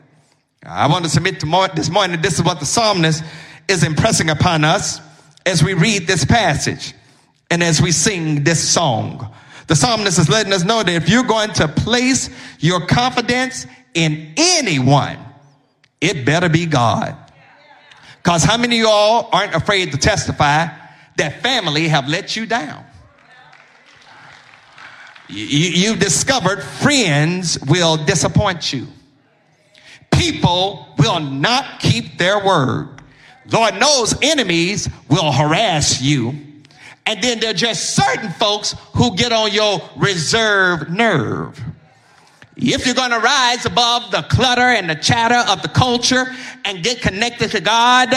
I want to submit to this morning, that this is what the psalmist is impressing upon us as we read this passage and as we sing this song. The psalmist is letting us know that if you're going to place your confidence in anyone, it better be God. Because how many of y'all aren't afraid to testify that family have let you down? You, you discovered friends will disappoint you. People will not keep their word. Lord knows enemies will harass you. And then there are just certain folks who get on your reserve nerve. If you're going to rise above the clutter and the chatter of the culture and get connected to God,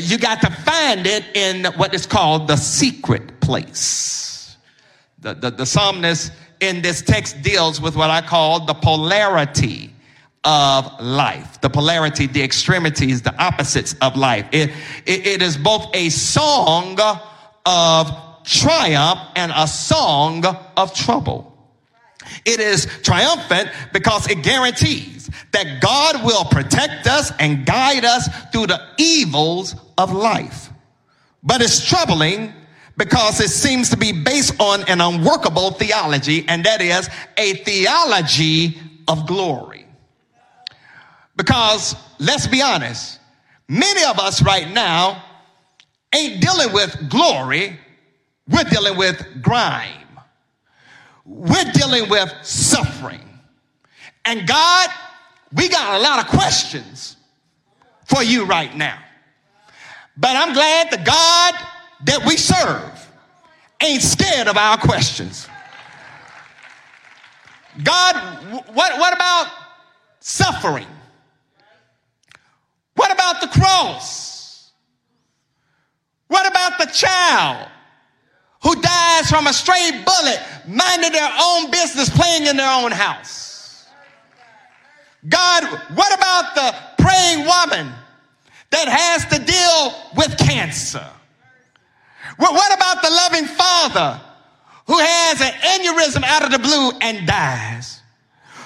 you got to find it in what is called the secret place. The, the, the psalmist in this text deals with what I call the polarity of life. The polarity, the extremities, the opposites of life. It, it, it is both a song of triumph and a song of trouble. It is triumphant because it guarantees that God will protect us and guide us through the evils of life. But it's troubling because it seems to be based on an unworkable theology, and that is a theology of glory. Because let's be honest, many of us right now ain't dealing with glory, we're dealing with grime. We're dealing with suffering. And God, we got a lot of questions for you right now. But I'm glad the God that we serve ain't scared of our questions. God, what, what about suffering? What about the cross? What about the child who dies from a stray bullet, minding their own business, playing in their own house? God, what about the praying woman that has to deal with cancer? What about the loving father who has an aneurysm out of the blue and dies?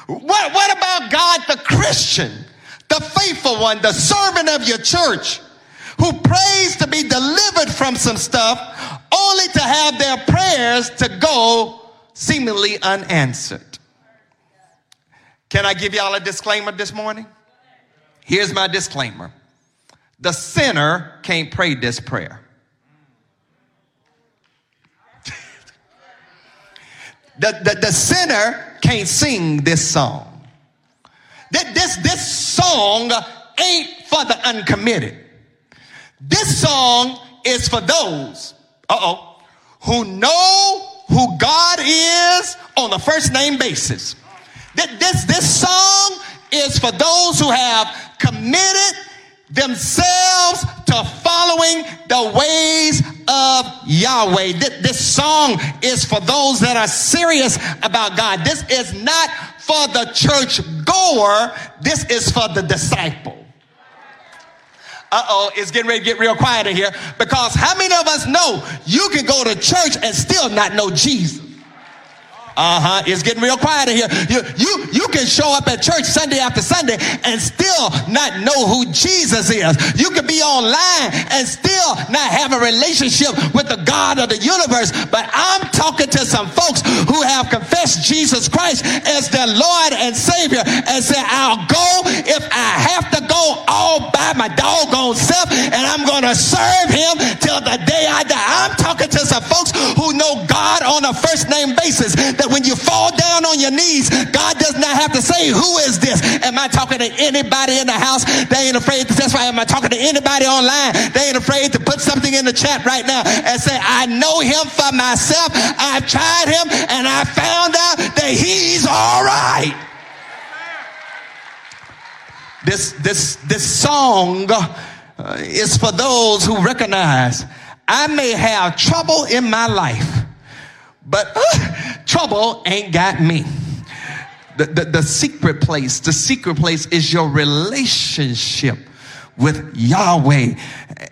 What, what about God, the Christian, the faithful one, the servant of your church, who prays to be delivered from some stuff only to have their prayers to go seemingly unanswered? Can I give y'all a disclaimer this morning? Here's my disclaimer. The sinner can't pray this prayer. *laughs* The, the, the sinner can't sing this song. This, this song ain't for the uncommitted. This song is for those, uh oh, who know who God is on a first name basis. This, this song is for those who have committed themselves to following the ways of Yahweh. This song is for those that are serious about God. This is not for the church goer, this is for the disciple. Uh oh, it's getting ready to get real quiet in here because how many of us know you can go to church and still not know Jesus? Uh-huh. It's getting real quiet in here. You, you, you can show up at church Sunday after Sunday and still not know who Jesus is. You can be online and still not have a relationship with the God of the universe. But I'm talking to some folks who have confessed Jesus Christ as their Lord and Savior and say, I'll go if I have to go all by my doggone self and I'm going to serve him till the day I die. I'm talking to some folks who know God on a first name basis. That when you fall down on your knees, God does not have to say, Who is this? Am I talking to anybody in the house? They ain't afraid to testify. Am I talking to anybody online? They ain't afraid to put something in the chat right now and say, I know him for myself. I've tried him and I found out that he's all right. This, this, this song uh, is for those who recognize I may have trouble in my life but uh, trouble ain't got me. The, the, the secret place, the secret place is your relationship with Yahweh,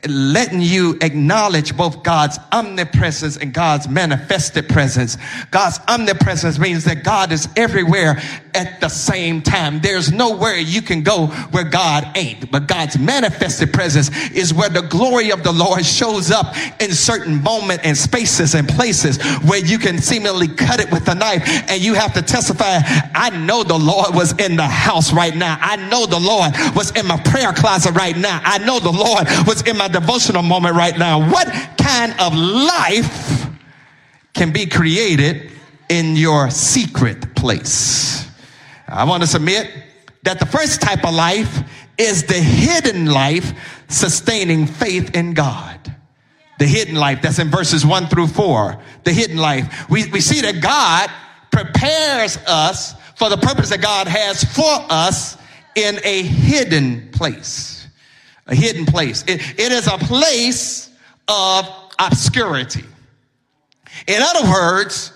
letting you acknowledge both God's omnipresence and God's manifested presence. God's omnipresence means that God is everywhere at the same time. There's nowhere you can go where God ain't. But God's manifested presence is where the glory of the Lord shows up in certain moment and spaces and places where you can seemingly cut it with a knife and you have to testify, I know the Lord was in the house right now. I know the Lord was in my prayer closet right now. I know the Lord was in my devotional moment right now. What kind of life can be created in your secret place? I want to submit that the first type of life is the hidden life sustaining faith in God. The hidden life, that's in verses one through four. The hidden life. We, we see that God prepares us for the purpose that God has for us in a hidden place. A hidden place. It, it is a place of obscurity. In other words,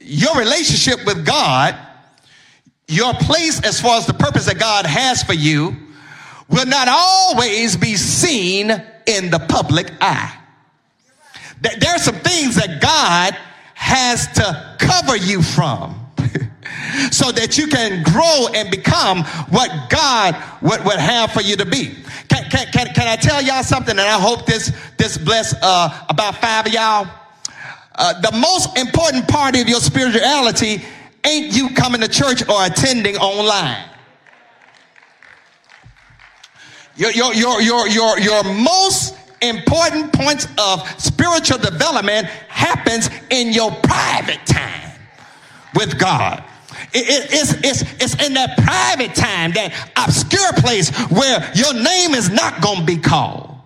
your relationship with God, your place as far as the purpose that God has for you, will not always be seen in the public eye. There are some things that God has to cover you from so that you can grow and become what God would, would have for you to be. Can, can, can, can I tell y'all something? And I hope this, this bless uh, about five of y'all. Uh, the most important part of your spirituality ain't you coming to church or attending online. Your, your, your, your, your, your most important points of spiritual development happens in your private time with God. It- it- it's, it's, it's in that private time, that obscure place where your name is not going to be called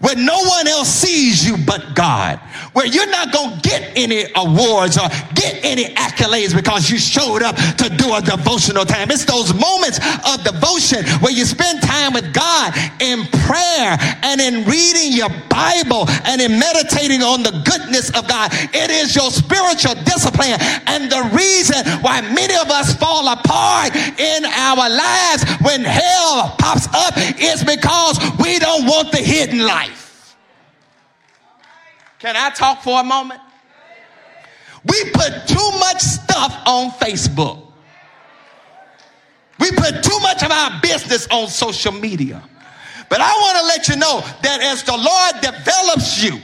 where no one else sees you but God, where you're not going to get any awards or get any accolades because you showed up to do a devotional time. It's those moments of devotion where you spend time with God in prayer and in reading your Bible and in meditating on the goodness of God. It is your spiritual discipline and the reason why many of us fall apart in our lives when hell pops up is because we don't want the hidden life. Can I talk for a moment? We put too much stuff on Facebook. We put too much of our business on social media. But I want to let you know that as the Lord develops you,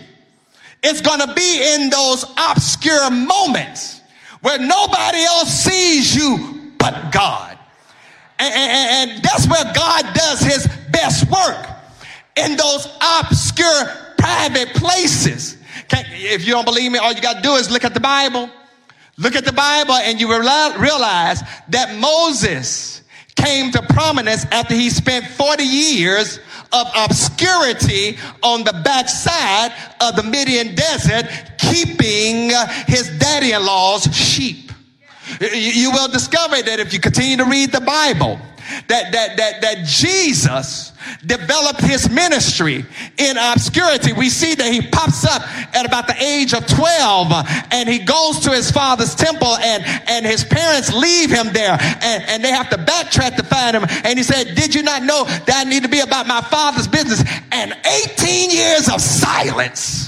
it's going to be in those obscure moments where nobody else sees you but God. And, and- and that's where God does his best work in those obscure private places. If you don't believe me, all you got to do is look at the Bible. Look at the Bible and you reali- realize that Moses came to prominence after he spent 40 years of obscurity on the backside of the Midian desert, keeping his daddy-in-law's sheep. You- will discover that if you continue to read the Bible, that, that, that, that Jesus developed his ministry in obscurity. We see that he pops up at about the age of 12 uh, and he goes to his father's temple and, and his parents leave him there and, and they have to backtrack to find him. And he said, did you not know that I need to be about my father's business? And 18 years of silence.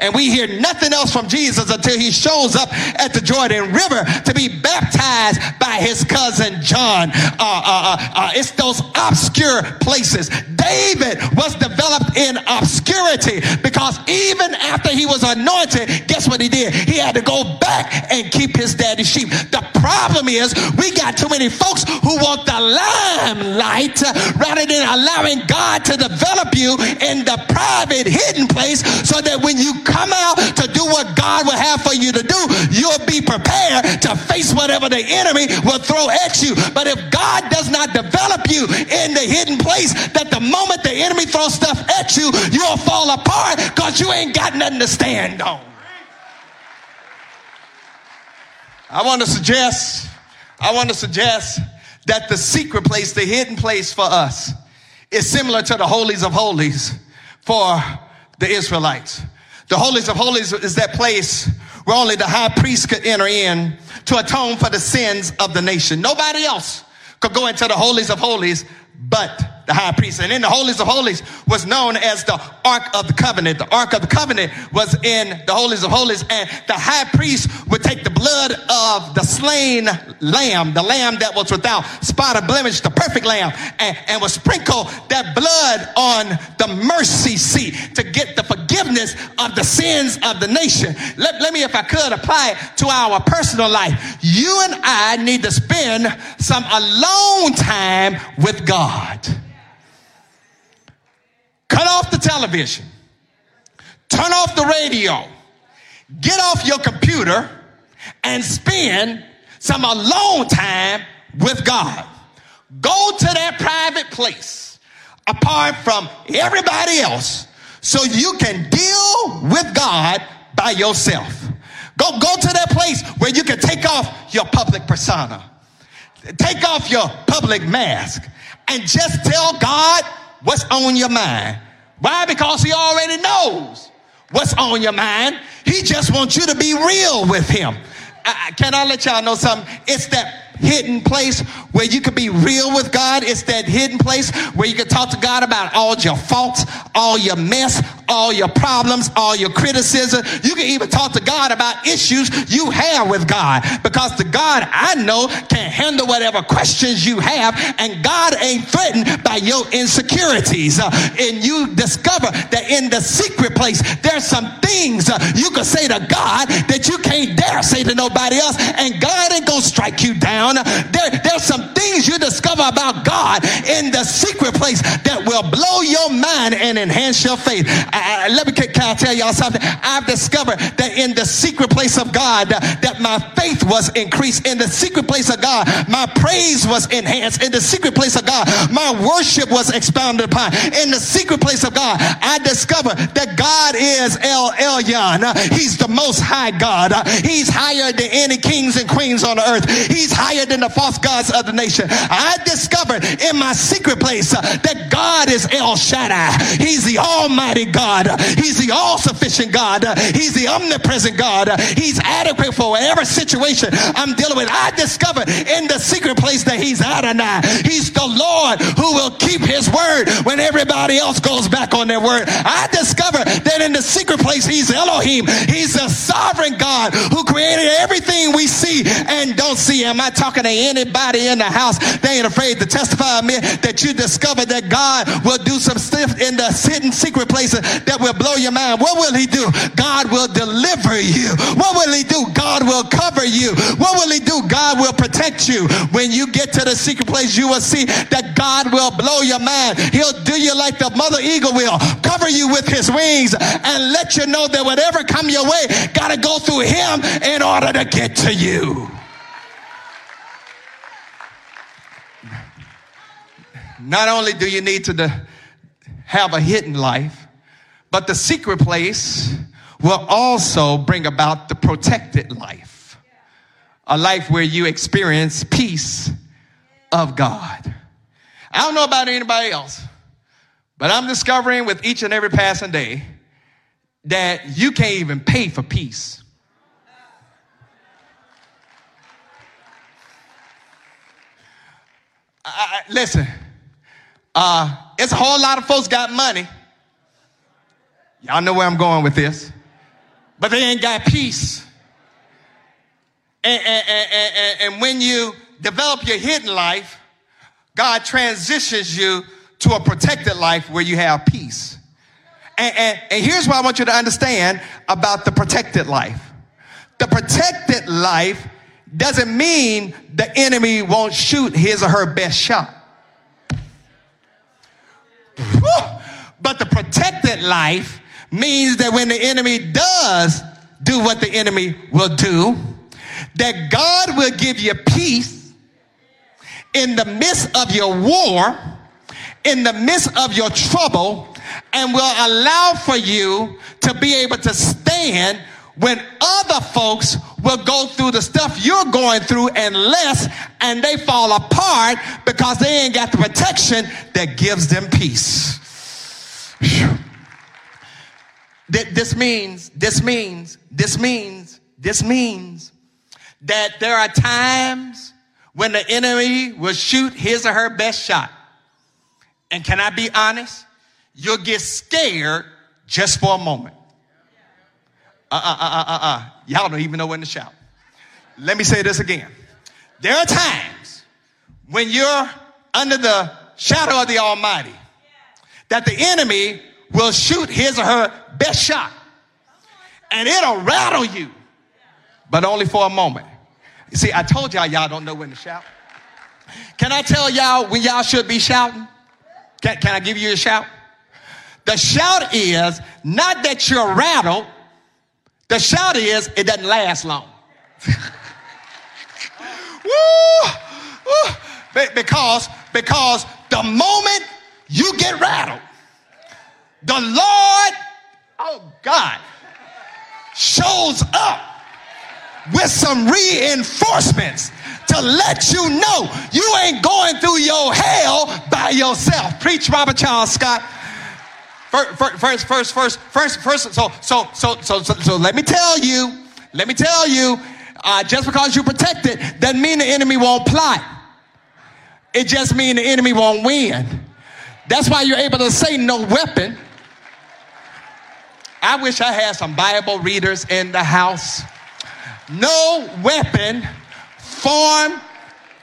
And we hear nothing else from Jesus until he shows up at the Jordan River to be baptized by his cousin John. Uh, uh, uh, uh, it's those obscure places. David was developed in obscurity because even after he was anointed, guess what he did? He had to go back and keep his daddy's sheep. The problem is we got too many folks who want the limelight rather than allowing God to develop you in the private hidden place so that when you come out to do what God will have for you to do, you'll be prepared to face whatever the enemy will throw at you. But if God does not develop you in the hidden place, that the moment the enemy throws stuff at you, you'll fall apart because you ain't got nothing to stand on. I want to suggest, I want to suggest that the secret place, the hidden place for us, is similar to the holies of holies for the Israelites. The holies of holies is that place where only the high priest could enter in to atone for the sins of the nation. Nobody else could go into the holies of holies but the high priest. And in the holies of holies was known as the Ark of the Covenant. The Ark of the Covenant was in the holies of holies, and the high priest would take the blood of the slain lamb, the lamb that was without spot or blemish, the perfect lamb, and, and would sprinkle that blood on the mercy seat to get the forgiveness of the sins of the nation. Let, let me, if I could, apply it to our personal life. You and I need to spend some alone time with God. Cut off the television. Turn off the radio. Get off your computer and spend some alone time with God. Go to that private place apart from everybody else so you can deal with God by yourself. Go, go to that place where you can take off your public persona. Take off your public mask and just tell God what's on your mind. Why? Because He already knows what's on your mind. He just wants you to be real with Him. I, can I let y'all know something? It's that hidden place where you can be real with God. It's that hidden place where you can talk to God about all your faults, all your mess, all your problems, all your criticism. You can even talk to God about issues you have with God because the God I know can handle whatever questions you have, and God ain't threatened by your insecurities. Uh, and you discover that in the secret place, there's some things uh, you can say to God that you can't dare say to nobody else, and God ain't gonna strike you down. There, there's some discover about God in the secret place that will blow your mind and enhance your faith. I, I- let me can I tell y'all something? I've discovered that in the secret place of God, uh, that my faith was increased. In the secret place of God, my praise was enhanced. In the secret place of God, my worship was expounded upon. In the secret place of God, I discovered that God is El Elyon. He's the most high God. He's higher than any kings and queens on the earth. He's higher than the false gods of the nation. Discovered in my secret place uh, that God is El Shaddai. He's the Almighty God. He's the all sufficient God. He's the omnipresent God. He's adequate for whatever situation I'm dealing with. I discovered in the secret place that He's Adonai. He's the Lord who will keep His word when everybody else goes back on their word. I discovered that in the secret place He's Elohim. He's the sovereign God who created everything we see and don't see. Am I talking to anybody in the house? Ain't afraid to testify me that you discover that God will do some stuff in the hidden secret places that will blow your mind. What will He do? God will deliver you. What will He do? God will cover you. What will He do? God will protect you. When you get to the secret place, you will see that God will blow your mind. He'll do you like the mother eagle will, cover you with His wings, and let you know that whatever come your way, gotta go through Him in order to get to you. Not only do you need to de- have a hidden life, but the secret place will also bring about the protected life. A life where you experience peace of God. I don't know about anybody else, but I'm discovering with each and every passing day that you can't even pay for peace. I, I- listen, uh, it's a whole lot of folks got money. Y'all know where I'm going with this. But they ain't got peace. And, and, and, and, when you develop your hidden life, God transitions you to a protected life where you have peace. And here's what I want you to understand about the protected life. The protected life doesn't mean the enemy won't shoot his or her best shot. But the protected life means that when the enemy does do what the enemy will do, that God will give you peace in the midst of your war, in the midst of your trouble, and will allow for you to be able to stand when other folks will go through the stuff you're going through and less, and they fall apart because they ain't got the protection that gives them peace. This means, this means, this means, this means that there are times when the enemy will shoot his or her best shot. And can I be honest? You'll get scared just for a moment. Uh uh uh uh uh uh. Y'all don't even know when to shout. Let me say this again. There are times when you're under the shadow of the Almighty that the enemy will shoot his or her best shot and it'll rattle you, but only for a moment. You see, I told y'all, y'all don't know when to shout. Can I tell y'all when y'all should be shouting? Can, can I give you a shout? The shout is not that you're rattled, the shout is it doesn't last long. *laughs* Woo! Woo! Be- Because, because the moment you get rattled, the Lord, oh God, shows up with some reinforcements to let you know you ain't going through your hell by yourself. Preach Robert Charles Scott. First, first, first, first, first, first. So, so, so, so, so, so let me tell you. Let me tell you. Uh, just because you protect it doesn't mean the enemy won't plot. It just means the enemy won't win. That's why you're able to say no weapon. I wish I had some Bible readers in the house. No weapon formed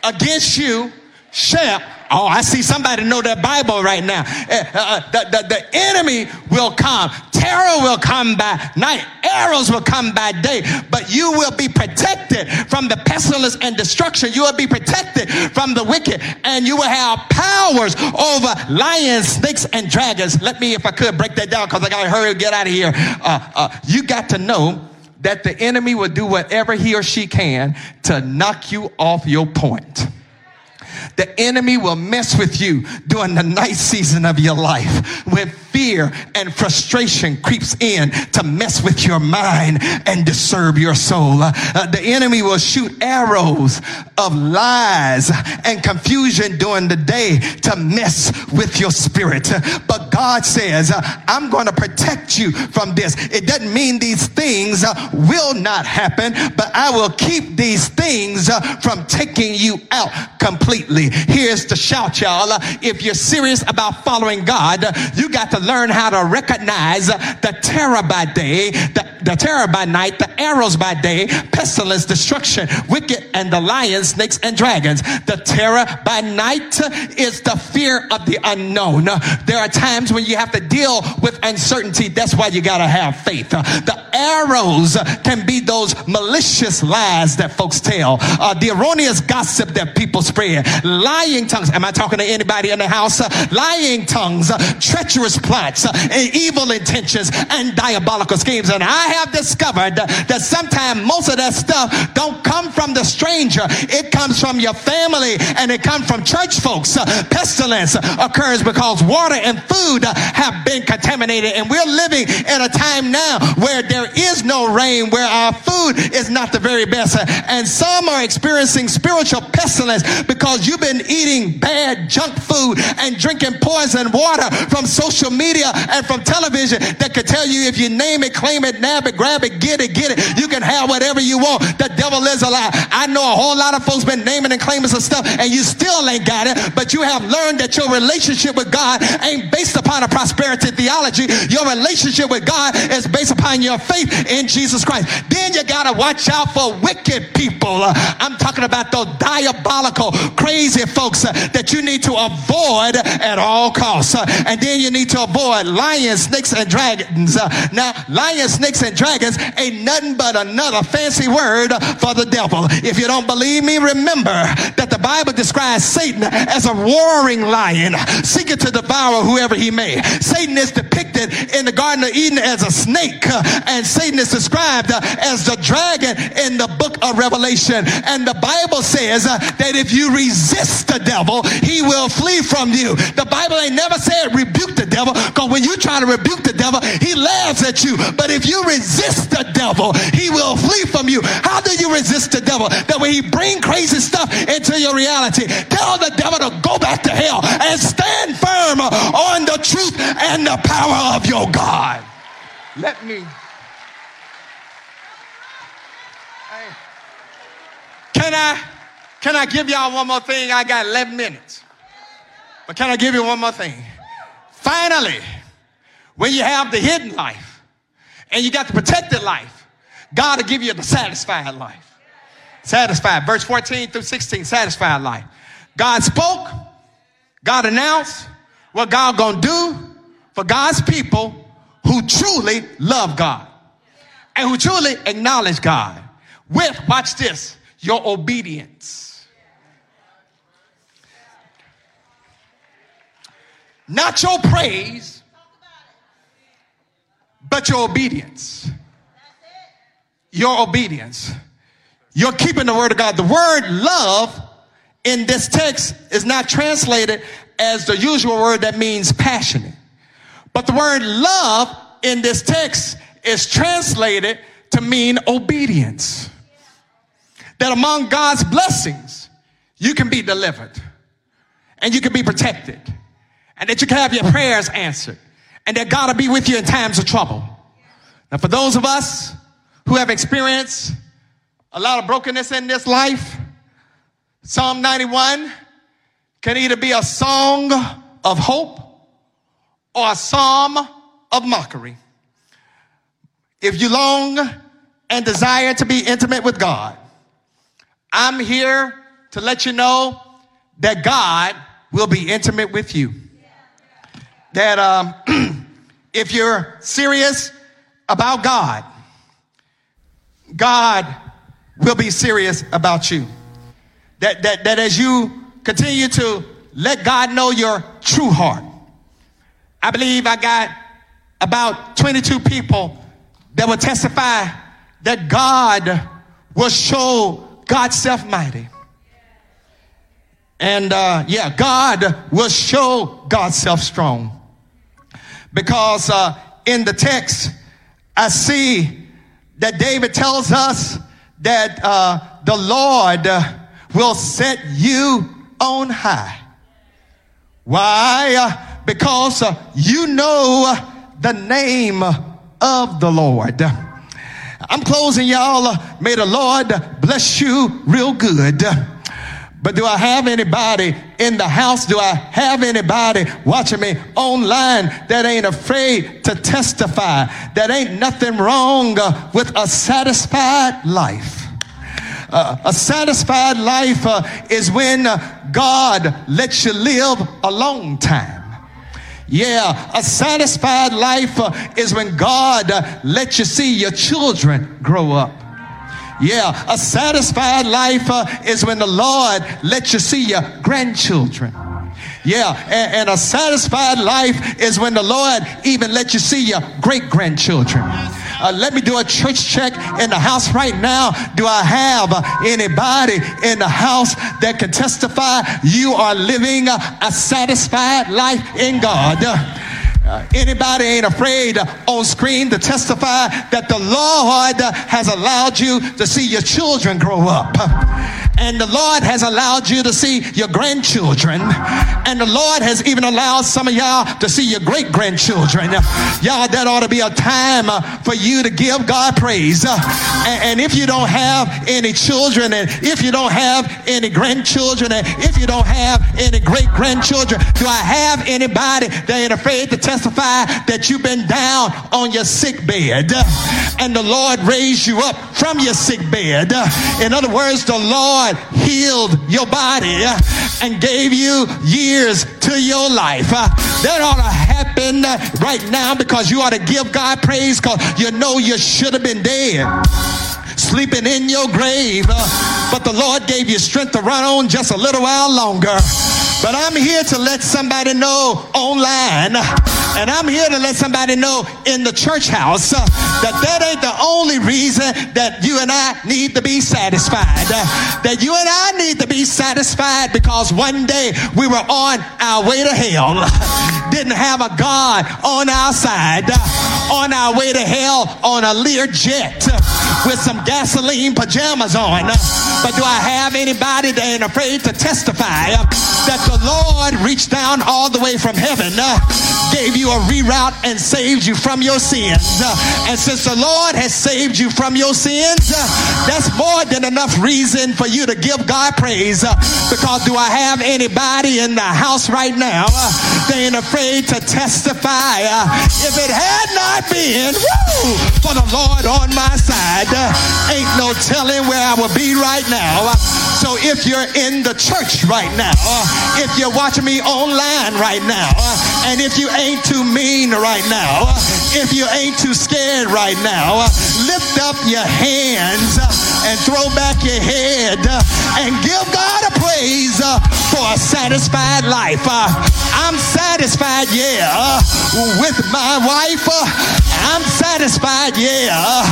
against you shall. Oh, I see somebody know their Bible right now. Uh, uh, the, the, the enemy will come. Terror will come by night. Arrows will come by day. But you will be protected from the pestilence and destruction. You will be protected from the wicked. And you will have powers over lions, snakes, and dragons. Let me, if I could, break that down because I got to hurry and get out of here. Uh, uh, you got to know that the enemy will do whatever he or she can to knock you off your point. The enemy will mess with you during the night season of your life when fear and frustration creeps in to mess with your mind and disturb your soul. Uh, the enemy will shoot arrows of lies and confusion during the day to mess with your spirit. But God says, uh, I'm going to protect you from this. It doesn't mean these things uh, will not happen, but I will keep these things uh, from taking you out completely. Here's the shout, y'all. If you're serious about following God, you got to learn how to recognize the terror by day, the, the terror by night, the arrows by day, pestilence, destruction, wicked, and the lions, snakes, and dragons. The terror by night is the fear of the unknown. There are times when you have to deal with uncertainty. That's why you got to have faith. The arrows can be those malicious lies that folks tell, uh, the erroneous gossip that people spread, lying tongues. Am I talking to anybody in the house? Lying tongues, treacherous plots, and evil intentions, and diabolical schemes. And I have discovered that sometimes most of that stuff don't come from the stranger. It comes from your family and it comes from church folks. Pestilence occurs because water and food have been contaminated. And we're living in a time now where there is no rain, where our food is not the very best. And some are experiencing spiritual pestilence because you've been eating bad junk food and drinking poison water from social media and from television that could tell you if you name it, claim it, nab it, grab it, get it, get it, you can have whatever you want. The devil is a lie. I know a whole lot of folks been naming and claiming some stuff and you still ain't got it, but you have learned that your relationship with God ain't based upon a prosperity theology. Your relationship with God is based upon your faith in Jesus Christ. Then you gotta watch out for wicked people. I'm talking about those diabolical, crazy folks uh, that you need to avoid at all costs. Uh, and then you need to avoid lions, snakes, and dragons. Uh, now, lions, snakes, and dragons ain't nothing but another fancy word for the devil. If you don't believe me, remember that the Bible describes Satan as a roaring lion, seeking to devour whoever he may. Satan is depicted in the Garden of Eden as a snake, and Satan is described as the dragon in the book of Revelation. And the Bible says that if you resist the devil, he will flee from you. The Bible ain't never said rebuke the devil, because when you try to rebuke the devil, he laughs at you. But if you resist the devil, he will flee from you. How do you resist the devil? That when he bring crazy stuff into your reality, tell the devil to go back to hell and stand firm on the truth and the power of your God. Let me. Can I can I give y'all one more thing? I got 11 minutes. But can I give you one more thing? Finally, when you have the hidden life and you got the protected life, God will give you the satisfied life. Satisfied. Verse 14 through 16, satisfied life. God spoke, God announced what God gonna do for God's people who truly love God and who truly acknowledge God with, watch this, your obedience. Not your praise, but your obedience. Your obedience. You're keeping the word of God. The word love in this text is not translated as the usual word that means passionate. But the word love in this text is translated to mean obedience. That among God's blessings, you can be delivered and you can be protected and that you can have your prayers answered and that God will be with you in times of trouble. Now, for those of us who have experienced a lot of brokenness in this life, Psalm 91 can either be a song of hope or a psalm of mockery. If you long and desire to be intimate with God, I'm here to let you know that God will be intimate with you. That um, *clears throat* if you're serious about God, God will be serious about you. That, that, that as you continue to let God know your true heart, I believe I got about 22 people that will testify that God will show God self mighty. And uh, yeah, God will show God self strong. Because uh, in the text, I see that David tells us that uh, the Lord will set you on high. Why? Uh, because uh, you know the name of the Lord. I'm closing, y'all. May the Lord bless you real good. But do I have anybody in the house? Do I have anybody watching me online that ain't afraid to testify that ain't nothing wrong uh, with a satisfied life? Uh, a satisfied life uh, is when uh, God lets you live a long time. Yeah, a satisfied life uh, is when God uh, lets you see your children grow up. Yeah, a satisfied life uh, is when the Lord lets you see your grandchildren. Yeah, and, and, a satisfied life is when the Lord even lets you see your great grandchildren. Uh, let me do a church check in the house right now. Do I have uh, anybody in the house that can testify you are living a satisfied life in God? Uh, anybody ain't afraid uh, on screen to testify that the Lord uh, has allowed you to see your children grow up. And the Lord has allowed you to see your grandchildren. And the Lord has even allowed some of y'all to see your great grandchildren. Y'all, that ought to be a time for you to give God praise. And, and if you don't have any children, and if you don't have any grandchildren, and if you don't have any great grandchildren, do I have anybody that ain't afraid to testify that you've been down on your sick bed and the Lord raised you up from your sick bed? In other words, the Lord healed your body and gave you years to your life. Uh, that ought to happen right now because you ought to give God praise because you know you should have been dead sleeping in your grave, uh, but the Lord gave you strength to run on just a little while longer. But I'm here to let somebody know online, and I'm here to let somebody know in the church house uh, that that ain't the only reason that you and I need to be satisfied. Uh, that you and I need to be satisfied because one day we were on our way to hell, *laughs* didn't have a God on our side, uh, on our way to hell on a Lear jet with some gasoline pajamas on. But do I have anybody that ain't afraid to testify that the Lord reached down all the way from heaven, uh, gave you a reroute and saved you from your sins? Uh, and since the Lord has saved you from your sins, uh, that's more than enough reason for you to give God praise. Because do I have anybody in the house right now that ain't afraid to testify? If it had not been woo, for the Lord on my side, ain't no telling where I would be right now. So if you're in the church right now, if you're watching me online right now, uh, and if you ain't too mean right now, uh, if you ain't too scared right now, uh, lift up your hands and throw back your head and give God a praise for a satisfied life. I'm satisfied, yeah, with my wife. I'm satisfied, yeah,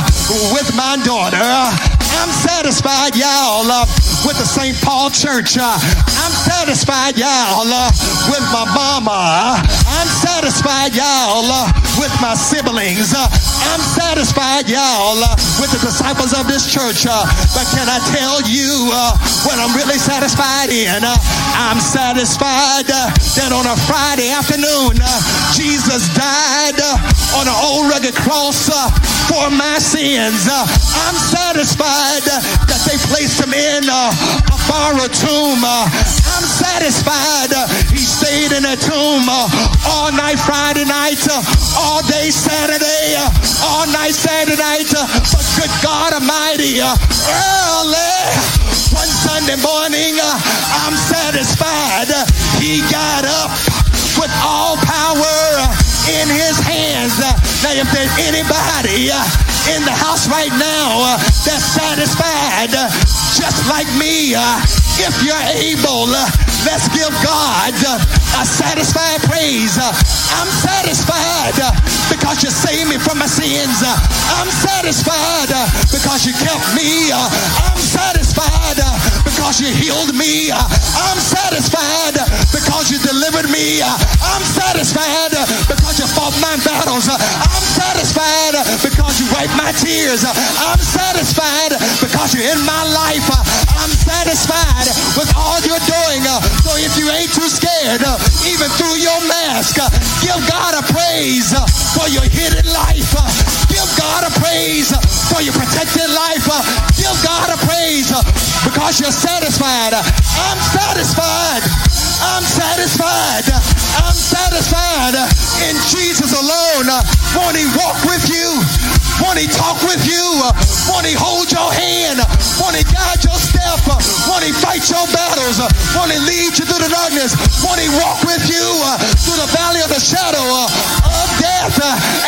with my daughter. I'm satisfied, y'all, uh, with the St. Paul Church. Uh, I'm satisfied, y'all, uh, with my mama. I'm satisfied, y'all, uh, with my siblings. Uh, I'm satisfied, y'all, uh, with the disciples of this church. Uh, but can I tell you uh, what I'm really satisfied in? Uh, I'm satisfied uh, that on a Friday afternoon, uh, Jesus died uh, on an old rugged cross uh, for my sins. Uh, I'm satisfied uh, that they placed him in uh, a borrowed tomb. Uh, I'm satisfied uh, he stayed in a tomb all night Friday night, all day Saturday, all night Saturday night. But good God Almighty, early one Sunday morning, I'm satisfied. He got up with all power in his hands. Now, if there's anybody uh, in the house right now uh, that's satisfied, uh, just like me, if you're able, let's give God a satisfied praise. I'm satisfied because you saved me from my sins. I'm satisfied because you kept me. I'm satisfied because you healed me. I'm satisfied because you delivered me. I'm satisfied because you fought my battles. I'm satisfied because you wiped my tears. I'm satisfied because you're in my life. I'm satisfied with all you're doing. So if you ain't too scared, even through your mask, give God a praise for your hidden life. Give God a praise for your protected life. Give God a praise because you're satisfied. I'm satisfied. I'm satisfied. I'm satisfied in Jesus alone. Won't he walk with you? Won't he talk with you? Won't he hold your hand? Won't he guide your step? Won't he fight your battles? Won't he lead you through the darkness? Won't he walk with you through the valley of the shadow of death?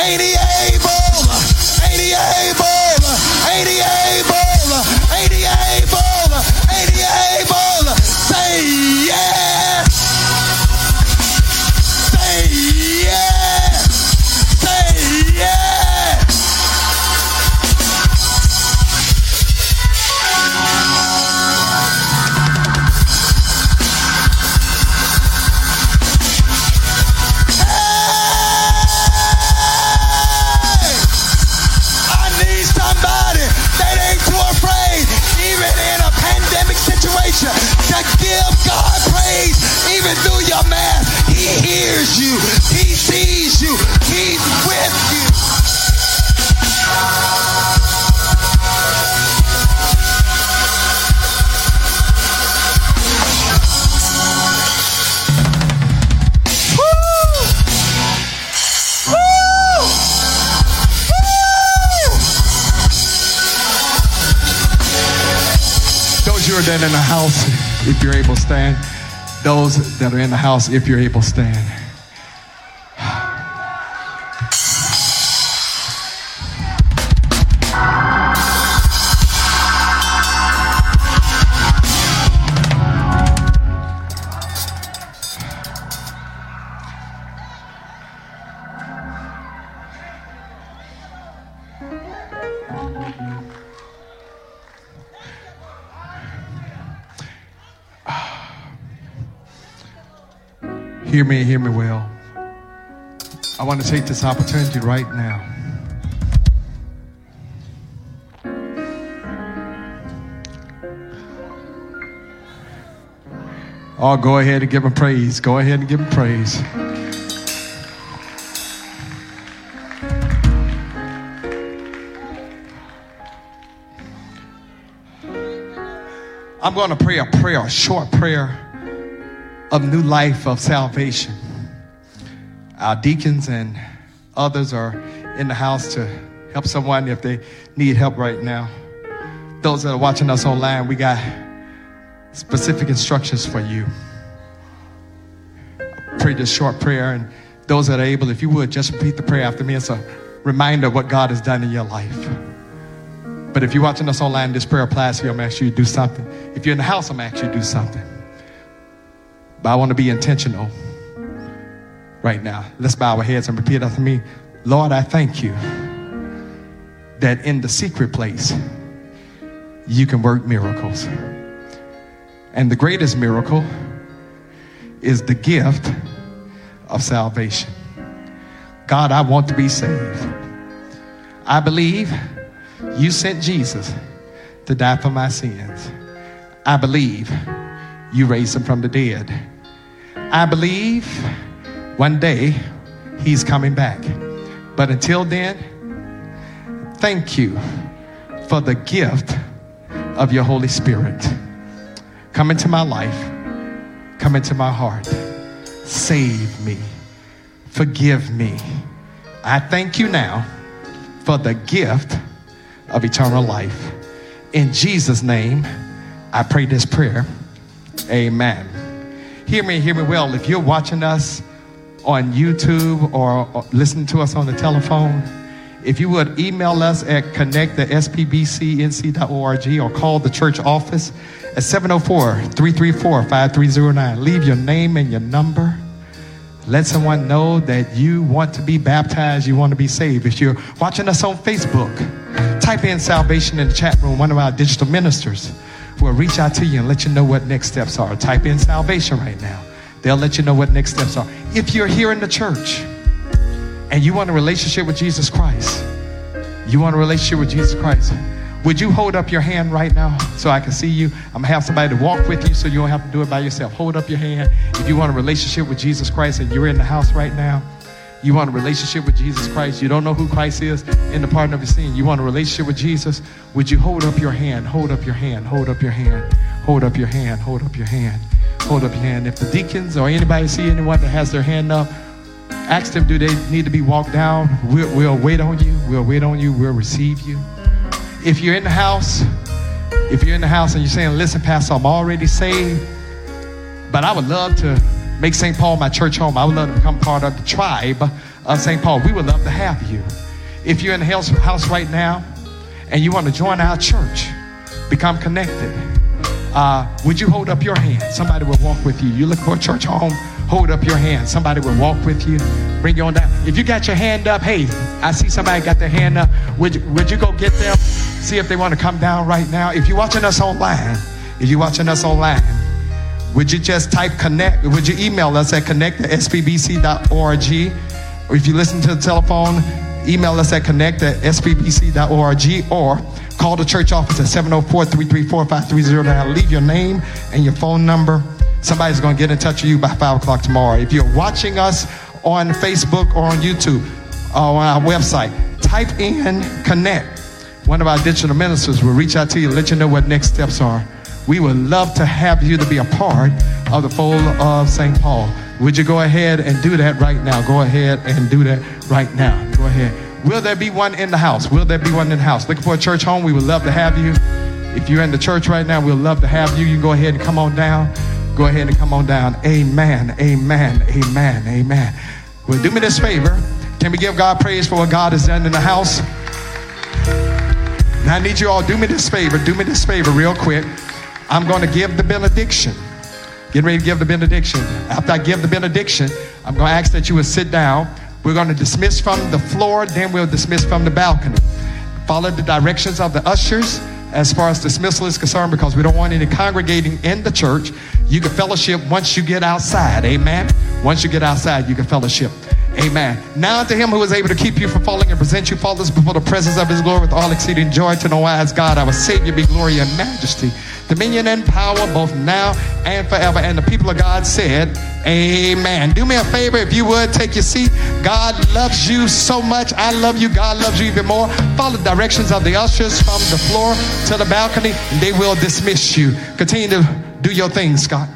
Ain't he able? Ain't he able? Ain't he able? Ain't he Then in the house, if you're able to stand. Those that are in the house, if you're able to stand. Hear me, hear me well. I want to take this opportunity right now. Oh, go ahead and give him praise. Go ahead and give him praise. I'm going to pray a prayer, a short prayer of new life of salvation. Our deacons and others are in the house to help someone if they need help right now. Those that are watching us online, we got specific instructions for you. Pray this short prayer, and those that are able, if you would, just repeat the prayer after me. It's a reminder of what God has done in your life. But if you're watching us online, this prayer applies to you. I'm asking you to do something. If you're in the house, I'm asking you to do something. But I want to be intentional right now. Let's bow our heads and repeat after me. Lord, I thank you that in the secret place, you can work miracles. And the greatest miracle is the gift of salvation. God, I want to be saved. I believe you sent Jesus to die for my sins. I believe you raised him from the dead. I believe one day he's coming back. But until then, thank you for the gift of your Holy Spirit. Come into my life, come into my heart, save me, forgive me. I thank you now for the gift of eternal life. In Jesus' name, I pray this prayer. Amen. Hear me, hear me well. If you're watching us on YouTube or, listening to us on the telephone, if you would email us at connect at spbcnc.org or call the church office at 704-334-5309. Leave your name and your number. Let someone know that you want to be baptized, you want to be saved. If you're watching us on Facebook, type in salvation in the chat room. One of our digital ministers will reach out to you and let you know what next steps are. Type in salvation right now. They'll let you know what next steps are. If you're here in the church and you want a relationship with Jesus Christ, you want a relationship with Jesus Christ, would you hold up your hand right now so I can see you? I'm gonna have somebody to walk with you so you don't have to do it by yourself. Hold up your hand if you want a relationship with Jesus Christ and you're in the house right now. You want a relationship with Jesus Christ. You don't know who Christ is in the pardon of your sin. You want a relationship with Jesus. Would you hold up your hand? Hold up your hand. Hold up your hand. Hold up your hand. Hold up your hand. Hold up your hand. If the deacons or anybody see anyone that has their hand up, ask them, do they need to be walked down? We'll, we'll wait on you. We'll wait on you. We'll receive you. If you're in the house, if you're in the house and you're saying, listen, Pastor, I'm already saved, but I would love to make St. Paul my church home. I would love to become part of the tribe of St. Paul. We would love to have you. If you're in the house, right now and you want to join our church, become connected, uh, would you hold up your hand? Somebody will walk with you. You look for a church home, hold up your hand. Somebody will walk with you, bring you on down. If you got your hand up, hey, I see somebody got their hand up. Would you, would you go get them? See if they want to come down right now. If you're watching us online, if you're watching us online, would you just type connect? Would you email us at connect at spbc.org? Or if you listen to the telephone, email us at connect at spbc.org or call the church office at 704-334-5309. Leave your name and your phone number. Somebody's going to get in touch with you by 5 o'clock tomorrow. If you're watching us on Facebook or on YouTube or on our website, type in connect. One of our digital ministers will reach out to you, let you know what next steps are. We would love to have you to be a part of the fold of St. Paul. Would you go ahead and do that right now? Go ahead and do that right now. Go ahead. Will there be one in the house? Will there be one in the house? Looking for a church home? We would love to have you. If you're in the church right now, we'd love to have you. You can go ahead and come on down. Go ahead and come on down. Amen. Amen. Amen. Amen. Well, do me this favor. Can we give God praise for what God has done in the house? Now I need you all do me this favor. Do me this favor real quick. I'm going to give the benediction. Get ready to give the benediction. After I give the benediction, I'm going to ask that you would sit down. We're going to dismiss from the floor, then we'll dismiss from the balcony. Follow the directions of the ushers as far as dismissal is concerned because we don't want any congregating in the church. You can fellowship once you get outside. Amen. Once you get outside, you can fellowship. Amen. Now to him who is able to keep you from falling and present you faultless before the presence of his glory with all exceeding joy to no wise God, our Savior, be glory and majesty, dominion and power both now and forever. And the people of God said, Amen. Do me a favor if you would take your seat. God loves you so much. I love you. God loves you even more. Follow the directions of the ushers from the floor to the balcony, and they will dismiss you. Continue to do your thing, Scott.